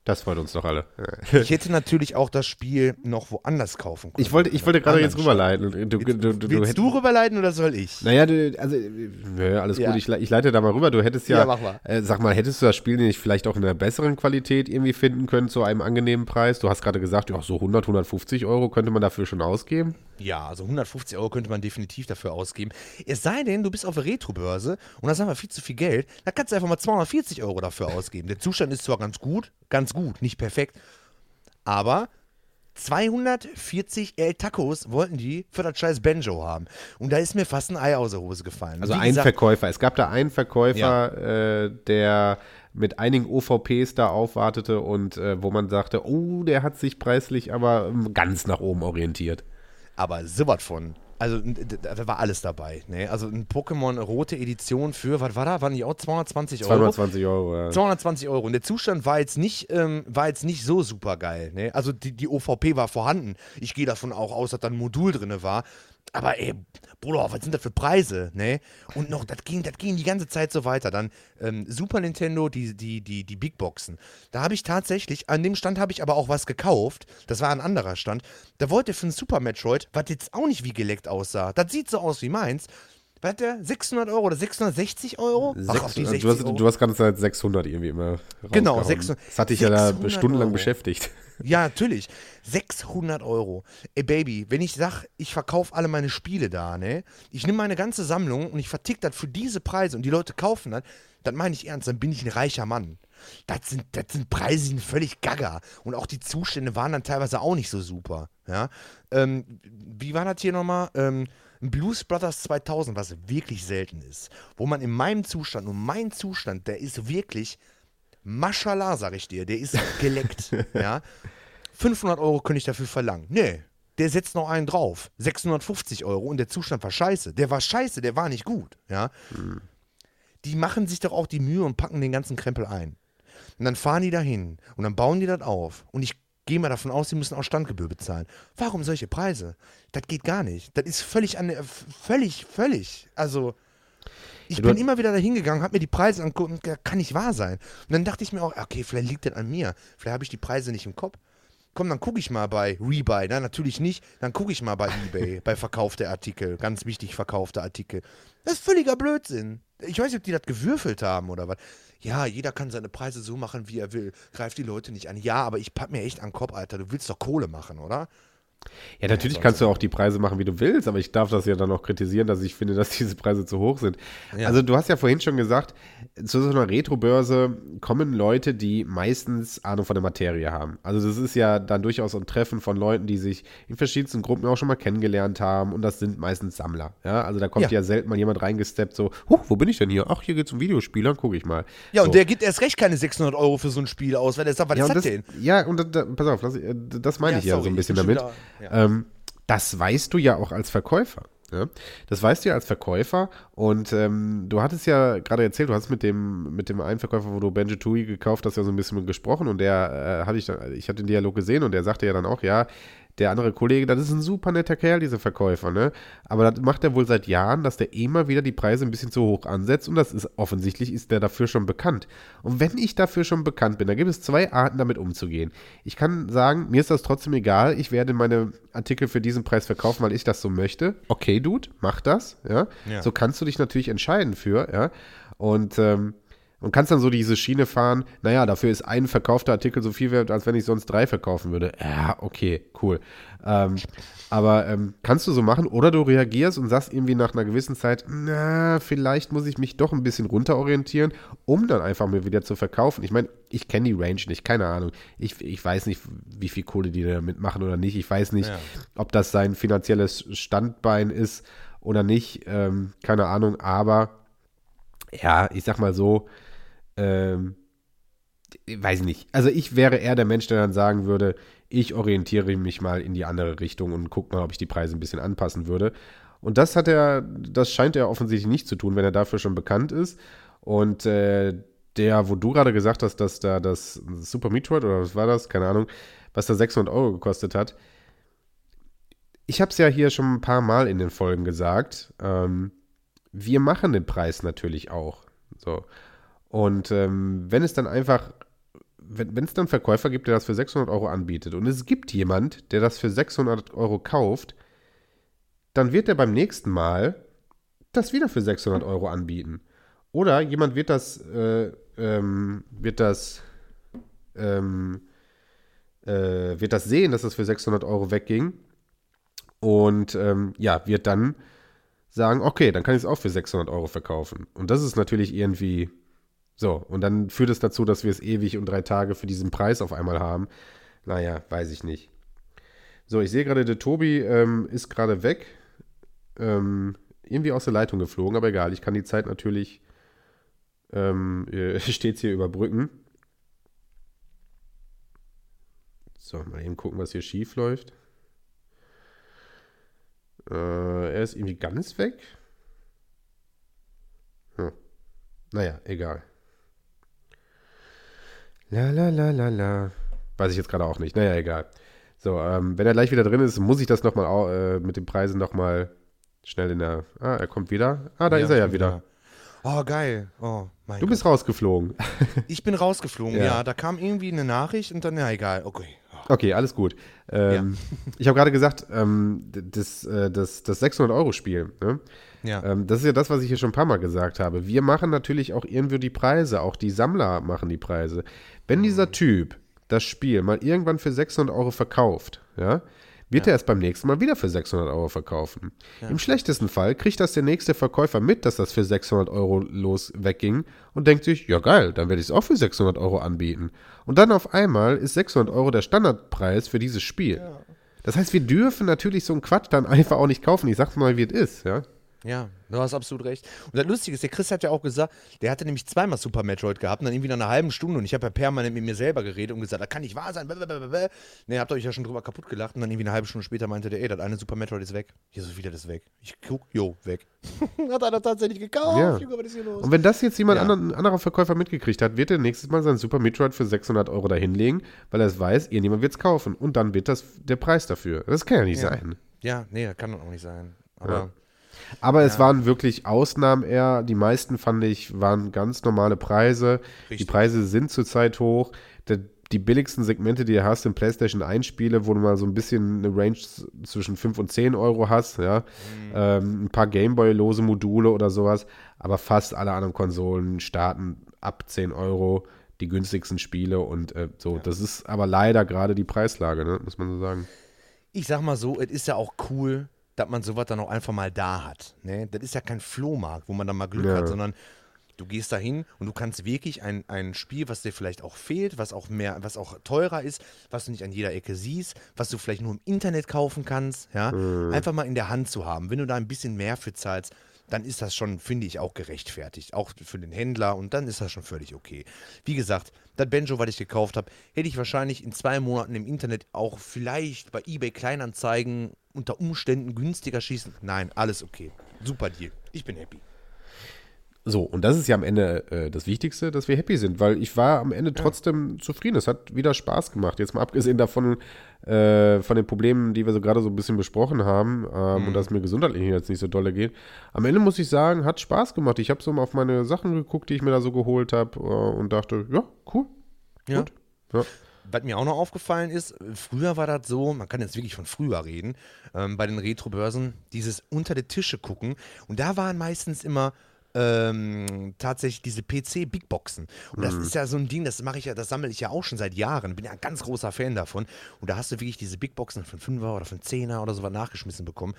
Das freut uns doch alle. ich hätte natürlich auch das Spiel noch woanders kaufen können. Ich wollte, ich wollte gerade jetzt rüberleiten. Du, du, du, du Willst du rüberleiten oder soll ich? Naja, du, also, alles ja. gut, ich, ich, leite da mal rüber. Du hättest ja, ja mach mal. Äh, sag mal, hättest du das Spiel nicht vielleicht auch in einer besseren Qualität irgendwie finden können zu einem angenehmen Preis? Du hast gerade gesagt, ja, so 100, 150 Euro könnte man dafür schon ausgeben. Ja, also 150 Euro könnte man definitiv dafür ausgeben. Es sei denn, du bist auf der Retro-Börse und hast einfach viel zu viel Geld, da kannst du einfach mal 240 Euro dafür ausgeben. Der Zustand ist zwar ganz gut, ganz gut, nicht perfekt, aber 240 El Tacos wollten die für das scheiß Banjo haben. Und da ist mir fast ein Ei aus der Hose gefallen. Also Wie ein gesagt, Verkäufer. Es gab da einen Verkäufer, ja. äh, der mit einigen OVPs da aufwartete und äh, wo man sagte, oh, der hat sich preislich aber ähm, ganz nach oben orientiert aber sowas von. Also da war alles dabei. Ne? Also ein Pokémon rote Edition für, was war da? Waren die auch 220 Euro? 220 Euro, ja. 220 Euro. Und der Zustand war jetzt nicht, ähm, war jetzt nicht so super geil. Ne? Also die, die OVP war vorhanden. Ich gehe davon auch aus, dass da ein Modul drin war. Aber ey, Bruder, was sind das für Preise, ne? Und noch, das ging, das ging die ganze Zeit so weiter. Dann ähm, Super Nintendo, die, die, die, die Big Boxen. Da habe ich tatsächlich, an dem Stand habe ich aber auch was gekauft. Das war ein anderer Stand. Da wollte für ein Super Metroid, was jetzt auch nicht wie geleckt aussah. Das sieht so aus wie meins. Was der? 600 Euro oder 660 Euro? Ach, auf die 60 du, hast, Euro. du hast ganze Zeit 600 irgendwie immer Genau, 600. Das hat dich ja da stundenlang Euro. beschäftigt. Ja, natürlich. 600 Euro. Ey, Baby, wenn ich sag, ich verkaufe alle meine Spiele da, ne? Ich nehme meine ganze Sammlung und ich vertick das für diese Preise und die Leute kaufen das, dann meine ich ernst, dann bin ich ein reicher Mann. Das sind, das sind Preise, die sind völlig gaga. Und auch die Zustände waren dann teilweise auch nicht so super. Ja? Ähm, wie war das hier nochmal? Ähm, Blues Brothers 2000, was wirklich selten ist, wo man in meinem Zustand, und mein Zustand, der ist wirklich Maschallah, sag ich dir, der ist geleckt. <laughs> ja. 500 Euro könnte ich dafür verlangen. Nee, der setzt noch einen drauf. 650 Euro und der Zustand war scheiße. Der war scheiße, der war nicht gut. Ja. Mhm. Die machen sich doch auch die Mühe und packen den ganzen Krempel ein. Und dann fahren die dahin und dann bauen die das auf. Und ich gehe mal davon aus, sie müssen auch Standgebühr bezahlen. Warum solche Preise? Das geht gar nicht. Das ist völlig, an, völlig, völlig. Also, ich bin immer wieder dahin gegangen, habe mir die Preise angeguckt und kann nicht wahr sein. Und dann dachte ich mir auch, okay, vielleicht liegt das an mir. Vielleicht habe ich die Preise nicht im Kopf. Komm, dann gucke ich mal bei Rebuy. Nein, natürlich nicht. Dann gucke ich mal bei eBay, <laughs> bei verkaufte Artikel. Ganz wichtig, verkaufte Artikel. Das ist völliger Blödsinn. Ich weiß nicht, ob die das gewürfelt haben oder was. Ja, jeder kann seine Preise so machen, wie er will. Greift die Leute nicht an. Ja, aber ich pack mir echt an den Kopf, Alter. Du willst doch Kohle machen, oder? Ja, natürlich ja, kannst du auch die Preise machen, wie du willst, aber ich darf das ja dann auch kritisieren, dass ich finde, dass diese Preise zu hoch sind. Ja. Also du hast ja vorhin schon gesagt, zu so einer Retro-Börse kommen Leute, die meistens Ahnung von der Materie haben. Also das ist ja dann durchaus ein Treffen von Leuten, die sich in verschiedensten Gruppen auch schon mal kennengelernt haben und das sind meistens Sammler. Ja, also da kommt ja, ja selten mal jemand reingesteppt, so, huch, wo bin ich denn hier? Ach, hier geht's um Videospiele, dann gucke ich mal. Ja, so. und der gibt erst recht keine 600 Euro für so ein Spiel aus, weil der sagt, was ja, ist das, denn? Ja, und da, pass auf, das, das meine ich ja sorry, so ein bisschen damit. Da, ähm, das weißt du ja auch als Verkäufer. Ja? Das weißt du ja als Verkäufer und ähm, du hattest ja gerade erzählt, du hast mit dem, mit dem einen Verkäufer, wo du Benji Tui gekauft hast, ja so ein bisschen gesprochen und der äh, hatte ich, ich hatte den Dialog gesehen und der sagte ja dann auch, ja, der andere Kollege, das ist ein super netter Kerl, dieser Verkäufer, ne? Aber das macht er wohl seit Jahren, dass der immer wieder die Preise ein bisschen zu hoch ansetzt und das ist offensichtlich ist der dafür schon bekannt. Und wenn ich dafür schon bekannt bin, dann gibt es zwei Arten, damit umzugehen. Ich kann sagen, mir ist das trotzdem egal, ich werde meine Artikel für diesen Preis verkaufen, weil ich das so möchte. Okay, Dude, mach das, ja. ja. So kannst du dich natürlich entscheiden für, ja. Und ähm, und kannst dann so diese Schiene fahren, naja, dafür ist ein verkaufter Artikel so viel wert, als wenn ich sonst drei verkaufen würde. Ja, okay, cool. Ähm, aber ähm, kannst du so machen oder du reagierst und sagst irgendwie nach einer gewissen Zeit, na, vielleicht muss ich mich doch ein bisschen runterorientieren, um dann einfach mir wieder zu verkaufen. Ich meine, ich kenne die Range nicht, keine Ahnung. Ich, ich weiß nicht, wie viel Kohle die damit machen oder nicht. Ich weiß nicht, ja. ob das sein finanzielles Standbein ist oder nicht. Ähm, keine Ahnung, aber ja, ich sag mal so, ähm, weiß ich nicht. Also ich wäre eher der Mensch, der dann sagen würde, ich orientiere mich mal in die andere Richtung und gucke mal, ob ich die Preise ein bisschen anpassen würde. Und das hat er, das scheint er offensichtlich nicht zu tun, wenn er dafür schon bekannt ist. Und äh, der, wo du gerade gesagt hast, dass da das Super Metroid oder was war das, keine Ahnung, was da 600 Euro gekostet hat. Ich habe es ja hier schon ein paar Mal in den Folgen gesagt. Ähm, wir machen den Preis natürlich auch. So. Und ähm, wenn es dann einfach, wenn es dann Verkäufer gibt, der das für 600 Euro anbietet und es gibt jemand, der das für 600 Euro kauft, dann wird er beim nächsten Mal das wieder für 600 Euro anbieten. Oder jemand wird das, äh, ähm, wird das, ähm, äh, wird das sehen, dass das für 600 Euro wegging und ähm, ja, wird dann sagen, okay, dann kann ich es auch für 600 Euro verkaufen. Und das ist natürlich irgendwie so, und dann führt es dazu, dass wir es ewig und drei Tage für diesen Preis auf einmal haben. Naja, weiß ich nicht. So, ich sehe gerade, der Tobi ähm, ist gerade weg. Ähm, irgendwie aus der Leitung geflogen, aber egal, ich kann die Zeit natürlich ähm, <laughs> äh, stets hier überbrücken. So, mal eben gucken, was hier schief läuft. Äh, er ist irgendwie ganz weg. Hm. Naja, egal. La la la la la. Weiß ich jetzt gerade auch nicht. Naja, egal. So, ähm, wenn er gleich wieder drin ist, muss ich das nochmal äh, mit den Preisen nochmal schnell in der. Ah, er kommt wieder. Ah, da ja, ist er ja wieder. Oh, geil. Oh, mein Du Gott. bist rausgeflogen. <laughs> Ich bin rausgeflogen, ja. ja. Da kam irgendwie eine Nachricht und dann, ja, egal. Okay. Okay, alles gut. Ähm, ja. <laughs> Ich habe gerade gesagt, ähm, das, äh, das, das 600-Euro-Spiel, ne? Ja. Ähm, das ist ja das, was ich hier schon ein paar Mal gesagt habe. Wir machen natürlich auch irgendwie die Preise, auch die Sammler machen die Preise. Wenn dieser Typ das Spiel mal irgendwann für 600 Euro verkauft, ja, wird ja. er es beim nächsten Mal wieder für 600 Euro verkaufen. Ja. Im schlechtesten Fall kriegt das der nächste Verkäufer mit, dass das für 600 Euro los wegging und denkt sich, ja geil, dann werde ich es auch für 600 Euro anbieten. Und dann auf einmal ist 600 Euro der Standardpreis für dieses Spiel. Ja. Das heißt, wir dürfen natürlich so einen Quatsch dann einfach auch nicht kaufen. Ich sag's mal, wie es ist, ja. Ja, du hast absolut recht. Und das Lustige ist, der Chris hat ja auch gesagt, der hatte nämlich zweimal Super Metroid gehabt und dann irgendwie nach einer halben Stunde und ich habe ja permanent mit mir selber geredet und gesagt, das kann nicht wahr sein. Ne, habt euch ja schon drüber kaputt gelacht und dann irgendwie eine halbe Stunde später meinte der, ey, das eine Super Metroid ist weg. Hier so wieder das weg. Ich guck, jo, weg. <laughs> hat einer tatsächlich gekauft. Ja. Junge, was ist hier los? Und wenn das jetzt jemand ja. anderen, anderer Verkäufer mitgekriegt hat, wird er nächstes Mal sein Super Metroid für 600 Euro dahinlegen, weil er es weiß, irgendjemand wird es kaufen und dann wird das der Preis dafür. Das kann ja nicht ja. sein. Ja, nee, das kann doch auch nicht sein. Aber ja. Aber ja. es waren wirklich Ausnahmen eher. Die meisten, fand ich, waren ganz normale Preise. Richtig. Die Preise sind zurzeit hoch. Der, die billigsten Segmente, die du hast, sind PlayStation 1 Spiele, wo du mal so ein bisschen eine Range zwischen 5 und 10 Euro hast, ja. Mhm. Ähm, ein paar Gameboy-lose Module oder sowas. Aber fast alle anderen Konsolen starten ab 10 Euro die günstigsten Spiele und äh, so. Ja. Das ist aber leider gerade die Preislage, ne? muss man so sagen. Ich sag mal so, es ist ja auch cool, dass man sowas dann auch einfach mal da hat. Ne? Das ist ja kein Flohmarkt, wo man dann mal Glück ja. hat, sondern du gehst da hin und du kannst wirklich ein, ein Spiel, was dir vielleicht auch fehlt, was auch mehr, was auch teurer ist, was du nicht an jeder Ecke siehst, was du vielleicht nur im Internet kaufen kannst, ja, mhm. einfach mal in der Hand zu haben. Wenn du da ein bisschen mehr für zahlst, dann ist das schon, finde ich, auch gerechtfertigt. Auch für den Händler und dann ist das schon völlig okay. Wie gesagt, das Benjo, was ich gekauft habe, hätte ich wahrscheinlich in zwei Monaten im Internet auch vielleicht bei eBay Kleinanzeigen unter Umständen günstiger schießen. Nein, alles okay. Super Deal. Ich bin happy. So, und das ist ja am Ende äh, das Wichtigste, dass wir happy sind, weil ich war am Ende trotzdem ja. zufrieden. Es hat wieder Spaß gemacht. Jetzt mal abgesehen davon, äh, von den Problemen, die wir so gerade so ein bisschen besprochen haben ähm, mhm. und dass mir gesundheitlich jetzt nicht so dolle geht. Am Ende muss ich sagen, hat Spaß gemacht. Ich habe so mal auf meine Sachen geguckt, die ich mir da so geholt habe äh, und dachte, ja, cool. Ja. Gut. ja. Was mir auch noch aufgefallen ist, früher war das so, man kann jetzt wirklich von früher reden, ähm, bei den Retro-Börsen, dieses unter die Tische gucken. Und da waren meistens immer ähm, tatsächlich diese PC Big Boxen. Und das mhm. ist ja so ein Ding, das mache ich ja, das sammle ich ja auch schon seit Jahren. Bin ja ein ganz großer Fan davon. Und da hast du wirklich diese Big Boxen von 5er oder von 10er oder so was nachgeschmissen bekommen.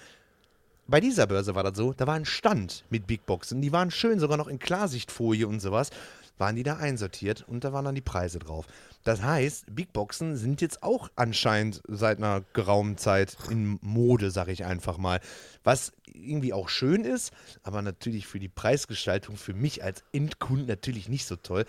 Bei dieser Börse war das so, da war ein Stand mit Big Boxen. Die waren schön, sogar noch in Klarsichtfolie und sowas. Waren die da einsortiert und da waren dann die Preise drauf. Das heißt, Big Boxen sind jetzt auch anscheinend seit einer geraumen Zeit in Mode, sag ich einfach mal. Was irgendwie auch schön ist, aber natürlich für die Preisgestaltung für mich als Endkunden natürlich nicht so toll.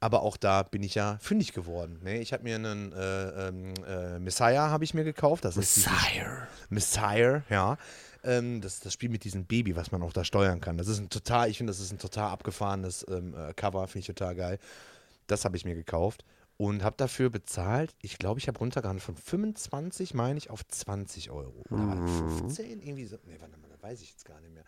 Aber auch da bin ich ja fündig geworden. Ne? Ich habe mir einen äh, ähm, äh, Messiah habe ich mir gekauft. Das Messiah. Messiah, ja. Ähm, das, das Spiel mit diesem Baby, was man auch da steuern kann. Das ist ein total, ich finde, das ist ein total abgefahrenes ähm, äh, Cover, finde ich total geil. Das habe ich mir gekauft und habe dafür bezahlt, ich glaube, ich habe runtergehandelt von 25, meine ich, auf 20 Euro. Oder mhm. 15? Irgendwie so. Nee, warte mal, da weiß ich jetzt gar nicht mehr.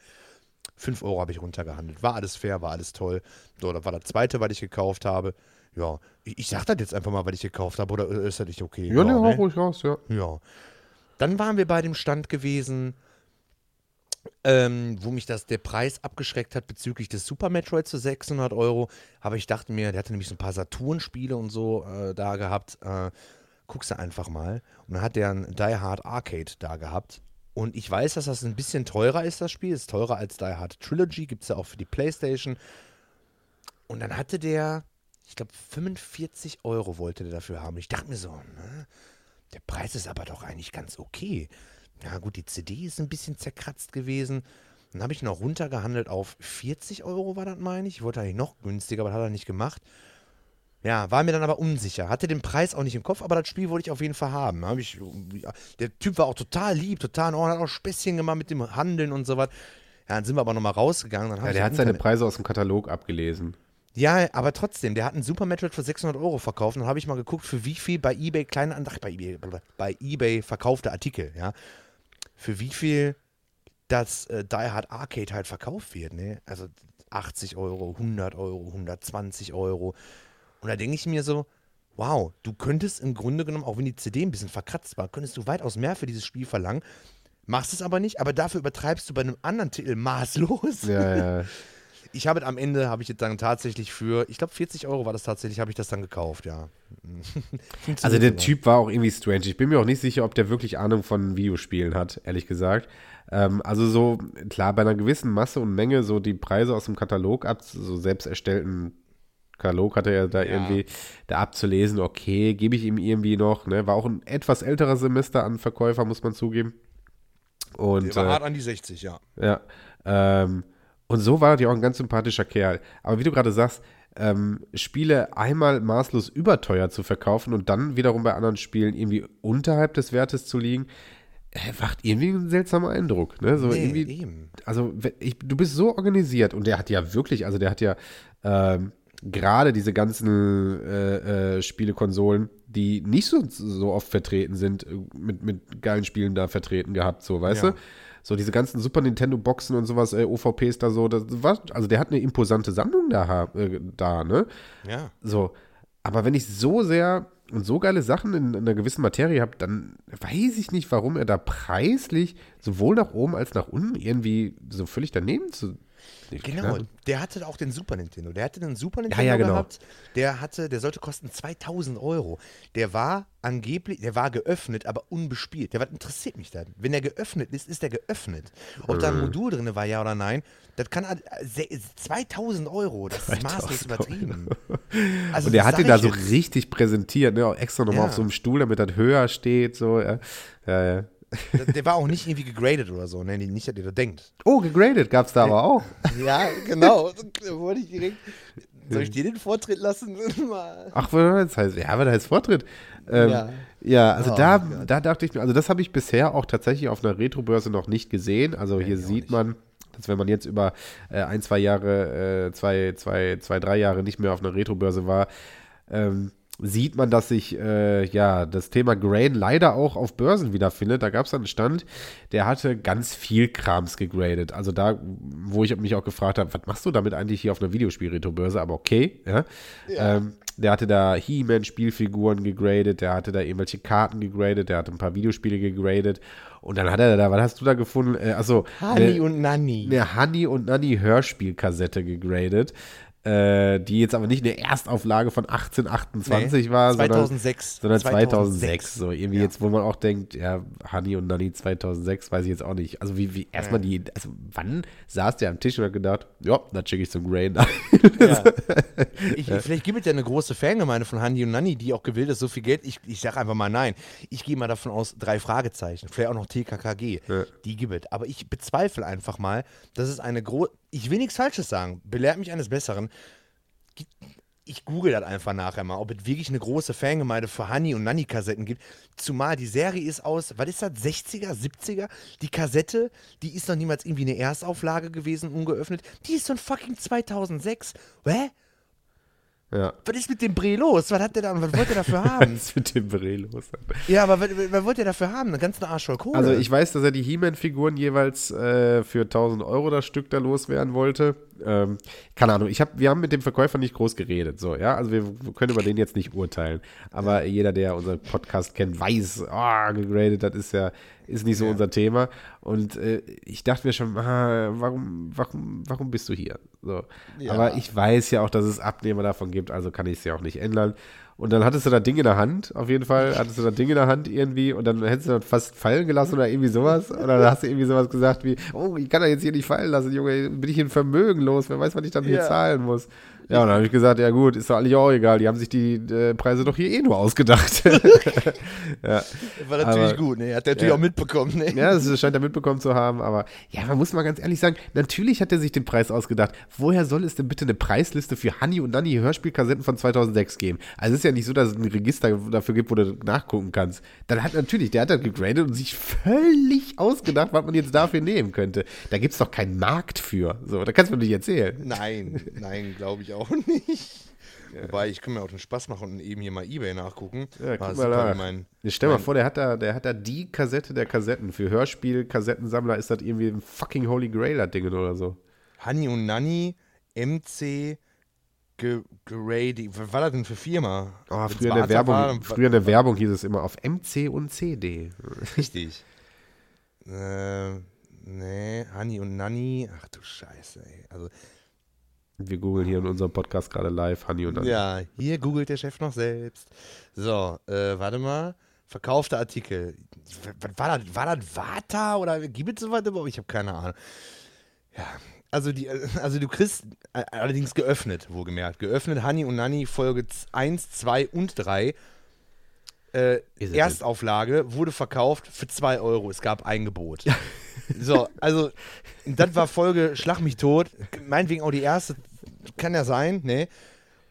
5 Euro habe ich runtergehandelt. War alles fair, war alles toll. So, das war das zweite, was ich gekauft habe. Ja, ich, ich sag das jetzt einfach mal, was ich gekauft habe, oder ist das nicht okay? Ja, ja, nee, ne? ruhig raus, ja. Ja. Dann waren wir bei dem Stand gewesen, ähm, wo mich das, der Preis abgeschreckt hat bezüglich des Super Metroid zu 600 Euro. Aber ich dachte mir, der hatte nämlich so ein paar Saturn-Spiele und so äh, da gehabt. Äh, guckst du einfach mal. Und dann hat der ein Die Hard Arcade da gehabt. Und ich weiß, dass das ein bisschen teurer ist, das Spiel. Ist teurer als Die Hard Trilogy. Gibt es ja auch für die Playstation. Und dann hatte der, ich glaube, 45 Euro wollte der dafür haben. Ich dachte mir so, ne? der Preis ist aber doch eigentlich ganz okay ja gut, die CD ist ein bisschen zerkratzt gewesen. Dann habe ich noch runtergehandelt auf 40 Euro, war das, meine ich. Ich wollte eigentlich noch günstiger, aber das hat er nicht gemacht. Ja, war mir dann aber unsicher. Hatte den Preis auch nicht im Kopf, aber das Spiel wollte ich auf jeden Fall haben. Hab ich, der Typ war auch total lieb, total in Ordnung, hat auch Späßchen gemacht mit dem Handeln und so was. Ja, dann sind wir aber nochmal rausgegangen. ja, der hat seine Preise aus dem Katalog abgelesen. Ja, aber trotzdem, der hat einen Super Metroid für 600 Euro verkauft. Dann habe ich mal geguckt, für wie viel bei eBay kleine, ach, bei eBay, bei eBay verkaufte Artikel, ja für wie viel das äh, Die Hard Arcade halt verkauft wird. Ne? Also 80 Euro, 100 Euro, 120 Euro. Und da denke ich mir so, wow, du könntest im Grunde genommen, auch wenn die CD ein bisschen verkratzt war, könntest du weitaus mehr für dieses Spiel verlangen. Machst es aber nicht, aber dafür übertreibst du bei einem anderen Titel maßlos. Ja, ja. <laughs> Ich habe am Ende, habe ich jetzt dann tatsächlich für, ich glaube 40 Euro war das tatsächlich, habe ich das dann gekauft, ja. <laughs> also der Typ war auch irgendwie strange. Ich bin mir auch nicht sicher, ob der wirklich Ahnung von Videospielen hat, ehrlich gesagt. Ähm, also so, klar, bei einer gewissen Masse und Menge so die Preise aus dem Katalog ab, so selbst erstellten Katalog hatte er da ja. irgendwie da abzulesen, okay, gebe ich ihm irgendwie noch, ne? War auch ein etwas älterer Semester an Verkäufer, muss man zugeben. Und, der war äh, hart an die 60, ja. Ja. Ähm, und so war er auch ein ganz sympathischer Kerl. Aber wie du gerade sagst, ähm, Spiele einmal maßlos überteuer zu verkaufen und dann wiederum bei anderen Spielen irgendwie unterhalb des Wertes zu liegen, äh, macht irgendwie einen seltsamen Eindruck. Ne? So nee, irgendwie, eben. Also ich, du bist so organisiert und der hat ja wirklich, also der hat ja ähm, gerade diese ganzen äh, äh, Spielekonsolen, die nicht so, so oft vertreten sind, äh, mit, mit geilen Spielen da vertreten gehabt, so, weißt ja. du? So diese ganzen Super Nintendo Boxen und sowas, äh, OVPs da so, das war, also der hat eine imposante Sammlung da, äh, da, ne? Ja. So, aber wenn ich so sehr und so geile Sachen in, in einer gewissen Materie habe, dann weiß ich nicht, warum er da preislich sowohl nach oben als nach unten irgendwie so völlig daneben zu, genau, klar. der hatte auch den Super Nintendo. Der hatte den Super Nintendo ja, ja, genau. gehabt. Der hatte, der sollte kosten 2000 Euro. Der war angeblich, der war geöffnet, aber unbespielt. Der was interessiert mich da. Wenn der geöffnet ist, ist der geöffnet. Ob mhm. da ein mhm. Modul drin war, ja oder nein, das kann 2000 Euro. Das ist maßlos übertrieben. <laughs> Also, Und der hat ihn da so richtig präsentiert, ne? Auch extra nochmal ja. auf so einem Stuhl, damit das höher steht. So, ja, ja. ja. Der war auch nicht irgendwie gegradet oder so, ne? Nicht, dass ihr da denkt. Oh, gegradet gab es da aber auch. <laughs> Ja, genau. Da wollte ich direkt. Soll ich dir den Vortritt lassen? <laughs> Ach, was heißt, ja, was heißt Vortritt? Ähm, ja. ja. also oh, da, da dachte ich mir, also das habe ich bisher auch tatsächlich auf einer Retro-Börse noch nicht gesehen. Also hier sieht man, dass wenn man jetzt über äh, ein, zwei Jahre, äh, zwei, zwei, zwei, drei Jahre nicht mehr auf einer Retro-Börse war, ähm, sieht man, dass sich äh, ja das Thema Grain leider auch auf Börsen wiederfindet. Da gab es einen Stand, der hatte ganz viel Krams gegradet. Also da, wo ich mich auch gefragt habe, was machst du damit eigentlich hier auf einer Videospielretro-Börse? Aber okay, ja. ja. Ähm, der hatte da He-Man-Spielfiguren gegradet, der hatte da irgendwelche Karten gegradet, der hatte ein paar Videospiele gegradet. Und dann hat er da, was hast du da gefunden? Äh, achso. Honey und Nanny. Eine Honey und Nanny Hörspielkassette gegradet äh, die jetzt aber nicht eine Erstauflage von 1828 nee, war, 2006. sondern, sondern 2006. 2006. So irgendwie ja. jetzt, wo man auch denkt, ja, Honey und Nanny 2006, weiß ich jetzt auch nicht. Also wie, wie erstmal ja. die, also wann saß der am Tisch und hat gedacht, ja, da schicke ich zum Grain. Ja. <laughs> ich, vielleicht gibt es ja eine große Fangemeinde von Honey und Nanny, die auch gewillt ist, so viel Geld. Ich, ich sage einfach mal nein. Ich gehe mal davon aus, drei Fragezeichen, vielleicht auch noch TKKG, die gibt es. Aber ich bezweifle einfach mal, dass es eine große, ich will nichts Falsches sagen, belehrt mich eines Besseren ich google das einfach nachher mal, ob es wirklich eine große Fangemeinde für Honey und Nanny-Kassetten gibt. Zumal die Serie ist aus, was ist das, 60er, 70er? Die Kassette, die ist noch niemals irgendwie eine Erstauflage gewesen, ungeöffnet. Die ist von fucking 2006. Hä? Ja. Was ist mit dem Bre los? Was hat der da, was wollte er dafür <laughs> haben? was ist mit dem Bre los? Ja, aber was, was wollte er dafür haben? Einen ganzen Arsch voll Kohle. Also ich weiß, dass er die He-Man-Figuren jeweils äh, für 1000 Euro das Stück da loswerden wollte. Ähm, keine Ahnung, ich hab, wir haben mit dem Verkäufer nicht groß geredet, so, ja, also wir können über den jetzt nicht urteilen, aber jeder, der unseren Podcast kennt, weiß, oh, gegradet, das ist ja, ist nicht so ja. unser Thema. Und äh, ich dachte mir schon, ah, warum, warum, warum bist du hier, so, ja. aber ich weiß ja auch, dass es Abnehmer davon gibt, also kann ich es ja auch nicht ändern und dann hattest du das Ding in der Hand, auf jeden Fall, hattest du das Ding in der Hand irgendwie und dann hättest du das fast fallen gelassen oder irgendwie sowas. Und dann hast du irgendwie sowas gesagt wie, oh, ich kann das jetzt hier nicht fallen lassen, Junge, bin ich in Vermögen los, wer weiß, was ich dann hier zahlen muss. Ja, und dann habe ich gesagt, ja gut, ist doch eigentlich auch egal, die haben sich die äh, Preise doch hier eh nur ausgedacht. <laughs> ja. War natürlich aber, gut, ne? Hat der natürlich ja. auch mitbekommen, ne? Ja, das scheint er mitbekommen zu haben, aber ja, man muss mal ganz ehrlich sagen, natürlich hat er sich den Preis ausgedacht. Woher soll es denn bitte eine Preisliste für Honey und Nanny Hörspielkassetten von 2006 geben? Also es ist ja nicht so, dass es ein Register dafür gibt, wo du nachgucken kannst. Dann hat natürlich, der hat dann gegradet und sich völlig ausgedacht, was man jetzt dafür nehmen könnte. Da gibt es doch keinen Markt für. So, da kannst du mir nicht erzählen. Nein, nein, glaube ich auch auch nicht. Ja. Wobei, ich kann mir auch den Spaß machen und eben hier mal Ebay nachgucken. Ja, guck mal da. Mein, stell mal vor, der hat, da, der hat da die Kassette der Kassetten. Für Hörspiel-Kassettensammler ist das irgendwie ein fucking Holy Grail Ding oder so. Honey und Nanny, MC, Grady. Was war das denn für Firma? Oh, früher, in der, Werbung, war, früher in der Werbung hieß es immer auf MC und CD. Richtig. äh, nee, Honey und Nanny. Ach du Scheiße, ey. Also, wir googeln hier in unserem Podcast gerade live, Honey und Anni. Ja, hier googelt der Chef noch selbst. So, äh, warte mal. Verkaufte Artikel. War das, war das Vata oder gibt es sowas überhaupt? Ich habe keine Ahnung. Ja, also, die, also du kriegst äh, allerdings geöffnet, wohlgemerkt. Geöffnet Honey und Nanny Folge 1, 2 und 3. Äh, Erstauflage wurde verkauft für 2 Euro. Es gab ein Gebot. <laughs> So, also, das war Folge Schlag mich tot. Meinetwegen auch die erste, kann ja sein, ne?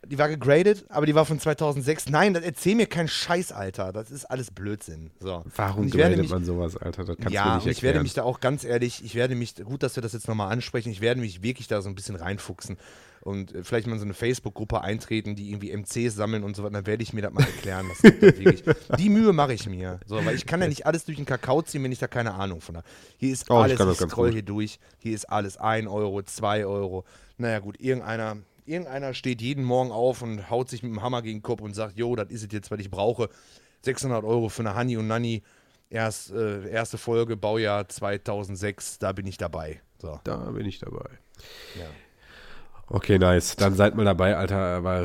Die war gegradet, aber die war von 2006. Nein, das erzähl mir kein Scheiß, Alter. Das ist alles Blödsinn. So. Warum gradet mich, man sowas, Alter? Das kannst ja, du nicht erklären. ich werde mich da auch ganz ehrlich, ich werde mich, gut, dass wir das jetzt nochmal ansprechen, ich werde mich wirklich da so ein bisschen reinfuchsen und äh, vielleicht mal in so eine Facebook-Gruppe eintreten, die irgendwie MCs sammeln und so weiter, dann werde ich mir das mal erklären. Das <laughs> die Mühe mache ich mir. So, weil ich kann ja nicht alles durch den Kakao ziehen, wenn ich da keine Ahnung von habe. Hier ist oh, alles, ich, ich scroll hier durch, hier ist alles 1 Euro, 2 Euro. Naja gut, irgendeiner, irgendeiner steht jeden Morgen auf und haut sich mit dem Hammer gegen den Kopf und sagt, jo, das ist es jetzt, was ich brauche. 600 Euro für eine Honey und Nanny. Erst, äh, erste Folge, Baujahr 2006, da bin ich dabei. So. Da bin ich dabei. Ja. Okay, nice. Dann seid mal dabei, Alter, aber